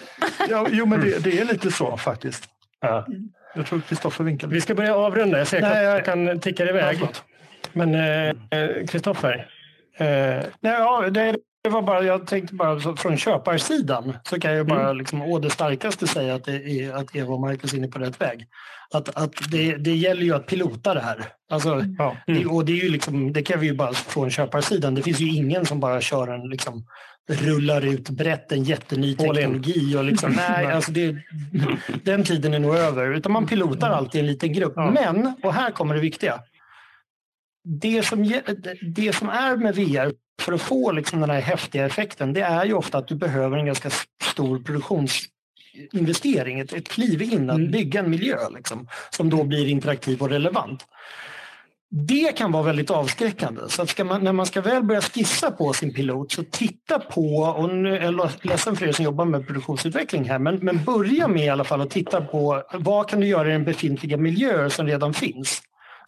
C: Ja, jo, men det, det är lite så faktiskt.
A: Ja.
C: Jag tror Kristoffer vinkade.
A: Vi ska börja avrunda. Jag ser att
C: jag-
A: klockan tickar iväg. Men eh, Kristoffer, eh,
F: Nej, ja, det, det var bara, jag tänkte bara från köparsidan så kan jag bara liksom, å det starkaste säga att, det är, att Eva och Marcus är inne på rätt väg. Att, att det, det gäller ju att pilota det här. Alltså,
C: Ja.
F: det, och det, är ju liksom, det kan vi ju bara från köparsidan. Det finns ju ingen som bara kör en liksom, rullar ut brett en jätteny teknologi. Och liksom, nej, alltså det, den tiden är nog över. Utan man pilotar alltid en liten grupp.
C: Ja.
F: Men, och här kommer det viktiga. Det som, det som är med VR för att få liksom den här häftiga effekten, det är ju ofta att du behöver en ganska stor produktionsinvestering, ett, ett kliv in att bygga en miljö liksom, som då blir interaktiv och relevant. Det kan vara väldigt avskräckande. Så man, när man ska väl börja skissa på sin pilot, så titta på, och nu är jag ledsen för er som jobbar med produktionsutveckling här, men, men börja med i alla fall att titta på vad kan du göra i den befintliga miljöer som redan finns.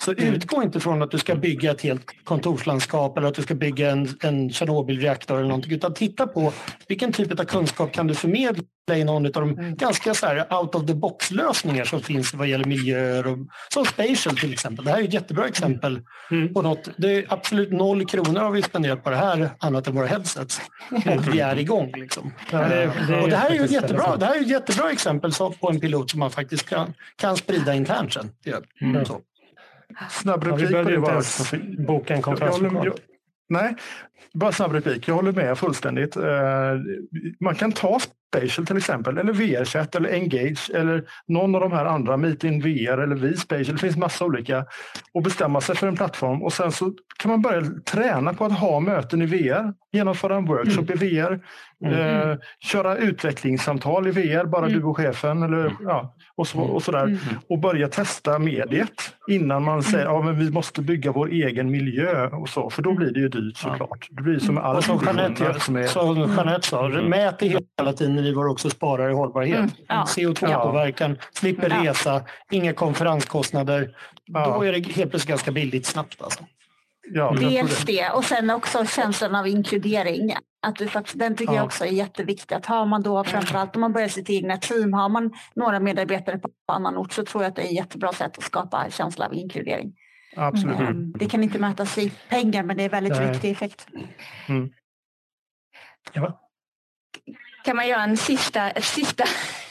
F: Så utgå inte från att du ska bygga ett helt kontorslandskap eller att du ska bygga en, en Tjernobylreaktor eller någonting, utan titta på vilken typ av kunskap kan du förmedla i någon av de ganska så här out of the box-lösningar som finns vad gäller miljöer, och, som Spatial till exempel. Det här är ett jättebra exempel på något. Det är absolut noll kronor har vi spenderat på det här, annat än våra headsets. Och vi är igång. Liksom.
A: Ja, det- det är
F: och det här är ju ett jättebra,
A: väldigt
F: det här är ett jättebra exempel på en pilot som man faktiskt kan, kan sprida internt sen. Så.
C: Snabb
A: ja, vi
C: replik
A: behövde
C: det
A: inte
C: bara.
A: ens boka en konferenslokal.
C: nej, bara snabb replik. Jag håller med fullständigt. Eh, man kan ta Spatial till exempel, eller VRChat eller Engage eller någon av de här andra, Meet in VR eller vSpatial. Det finns massa olika. Och bestämma sig för en plattform. Och sen så kan man börja träna på att ha möten i VR, genomföra en workshop i VR, eh, köra utvecklingssamtal i VR, bara du och chefen eller, ja, och, så, och sådär. Och börja testa mediet innan man säger att ja, men vi måste bygga vår egen miljö och så, för då blir det ju dyrt såklart. Det blir som med all
F: Och som Jeanette,
C: som är,
F: som Jeanette sa, mät hela tiden du också sparar i hållbarhet.
G: Mm, ja.
F: CO2-påverkan, slipper
G: Ja.
F: resa, inga konferenskostnader.
C: Ja.
F: Då är det helt plötsligt ganska billigt snabbt. Alltså.
C: ja, tror
G: Dels
C: det.
G: det och sen också känslan av inkludering. Att du faktiskt, den tycker
C: Ja.
G: jag också är jätteviktig. Att har man då framförallt om man börjar sitt egna team, har man några medarbetare på annan ort så tror jag att det är ett jättebra sätt att skapa känsla av inkludering.
C: Absolut.
G: Ehm, Det kan inte mätas i pengar men det är väldigt
A: Nej.
G: viktig effekt.
A: Eva?
B: Kan man göra en sista, sista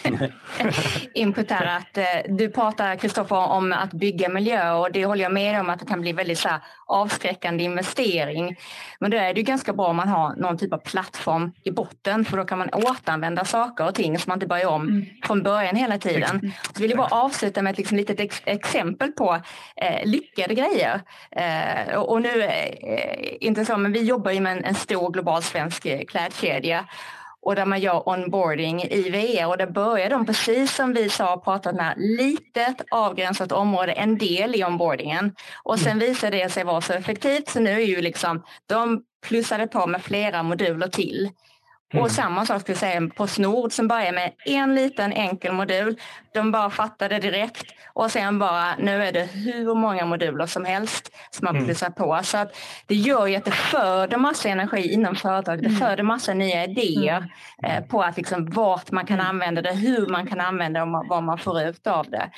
B: input här. Att, eh, du pratar, Kristoffer, om att bygga miljö och det håller jag med om att det kan bli väldigt så här, avskräckande investering. Men då är det ju ganska bra om man har någon typ av plattform i botten för då kan man återanvända saker och ting så man inte börjar om
H: Mm.
B: från början hela tiden. Så vill jag bara avsluta med ett liksom litet ex exempel på eh, lyckade grejer. Eh, och, och nu, eh, inte så, men vi jobbar ju med en, en stor global svensk eh, klädkedja och där man gör onboarding i VR och där börjar de precis som vi sa pratat med litet avgränsat område, en del i onboardingen och sen visar det sig vara så effektivt så nu är ju liksom de plussade på med flera moduler till. Och samma sak skulle jag säga på Snord som börjar med en liten enkel modul. De bara fattade direkt och sen bara nu är det hur många moduler som helst som man
A: Mm.
B: plussar på. Så att det gör ju att det föder massa energi inom företag. Det föder massa nya idéer eh, på att liksom vart man kan använda det, hur man kan använda det och vad man får ut av det.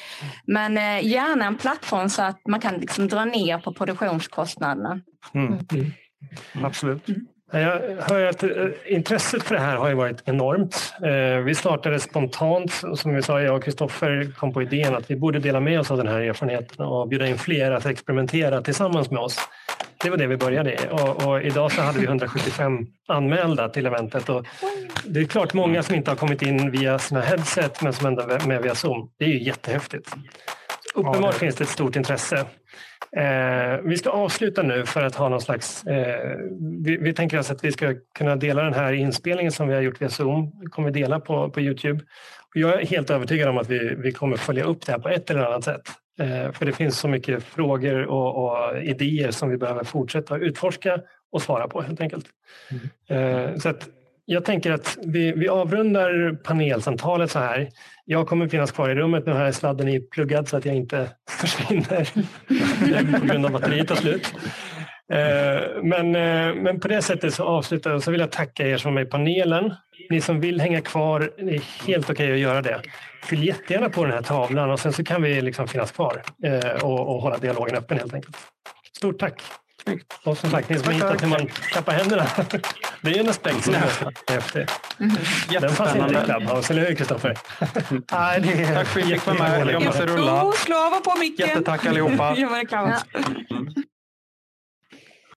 B: Men eh, gärna en plattform så att man kan liksom dra ner på produktionskostnaderna.
C: Mm.
A: Jag hör att eh, intresset för det här har ju varit enormt. Eh, vi startade spontant, som vi sa, jag och Kristoffer kom på idén att vi borde dela med oss av den här erfarenheten och bjuda in fler att experimentera tillsammans med oss. Det var det vi började i och, och idag så hade vi 175 anmälda till eventet. Och det är klart många som inte har kommit in via sina headset men som ändå är med via Zoom. Det är ju jättehäftigt. Uppenbart finns det ett stort intresse. Eh, vi ska avsluta nu för att ha någon slags... Eh, vi, vi tänker oss att vi ska kunna dela den här inspelningen som vi har gjort via Zoom. Vi kommer dela på, på Youtube. Och jag är helt övertygad om att vi, vi kommer följa upp det här på ett eller annat sätt. Eh, för det finns så mycket frågor och, och idéer som vi behöver fortsätta utforska och svara på helt enkelt. Eh, så att jag tänker att vi, vi avrundar panelsamtalet så här. Jag kommer finnas kvar i rummet. Nu har sladden är pluggad så att jag inte försvinner på grund av batteriet tar slut. Eh, men, eh, men på det sättet så avslutar jag och så vill jag tacka er som är med i panelen. Ni som vill hänga kvar, det är helt okej att göra det. Fyll jättegärna på den här tavlan och sen så kan vi liksom finnas kvar eh, och, och hålla dialogen öppen helt enkelt. Stort tack! Och som sagt, ni som hittat hur man klappar händerna. Det är ju en aspekt som är häftig. Den fanns inte i. Clubhouse, eller hur Kristoffer?
C: Nej, det är
E: Tack för att vi fick vara med. Jag måste rulla.
H: Slå av på micken.
E: Jättetack allihopa.
H: Ja, men det kan man.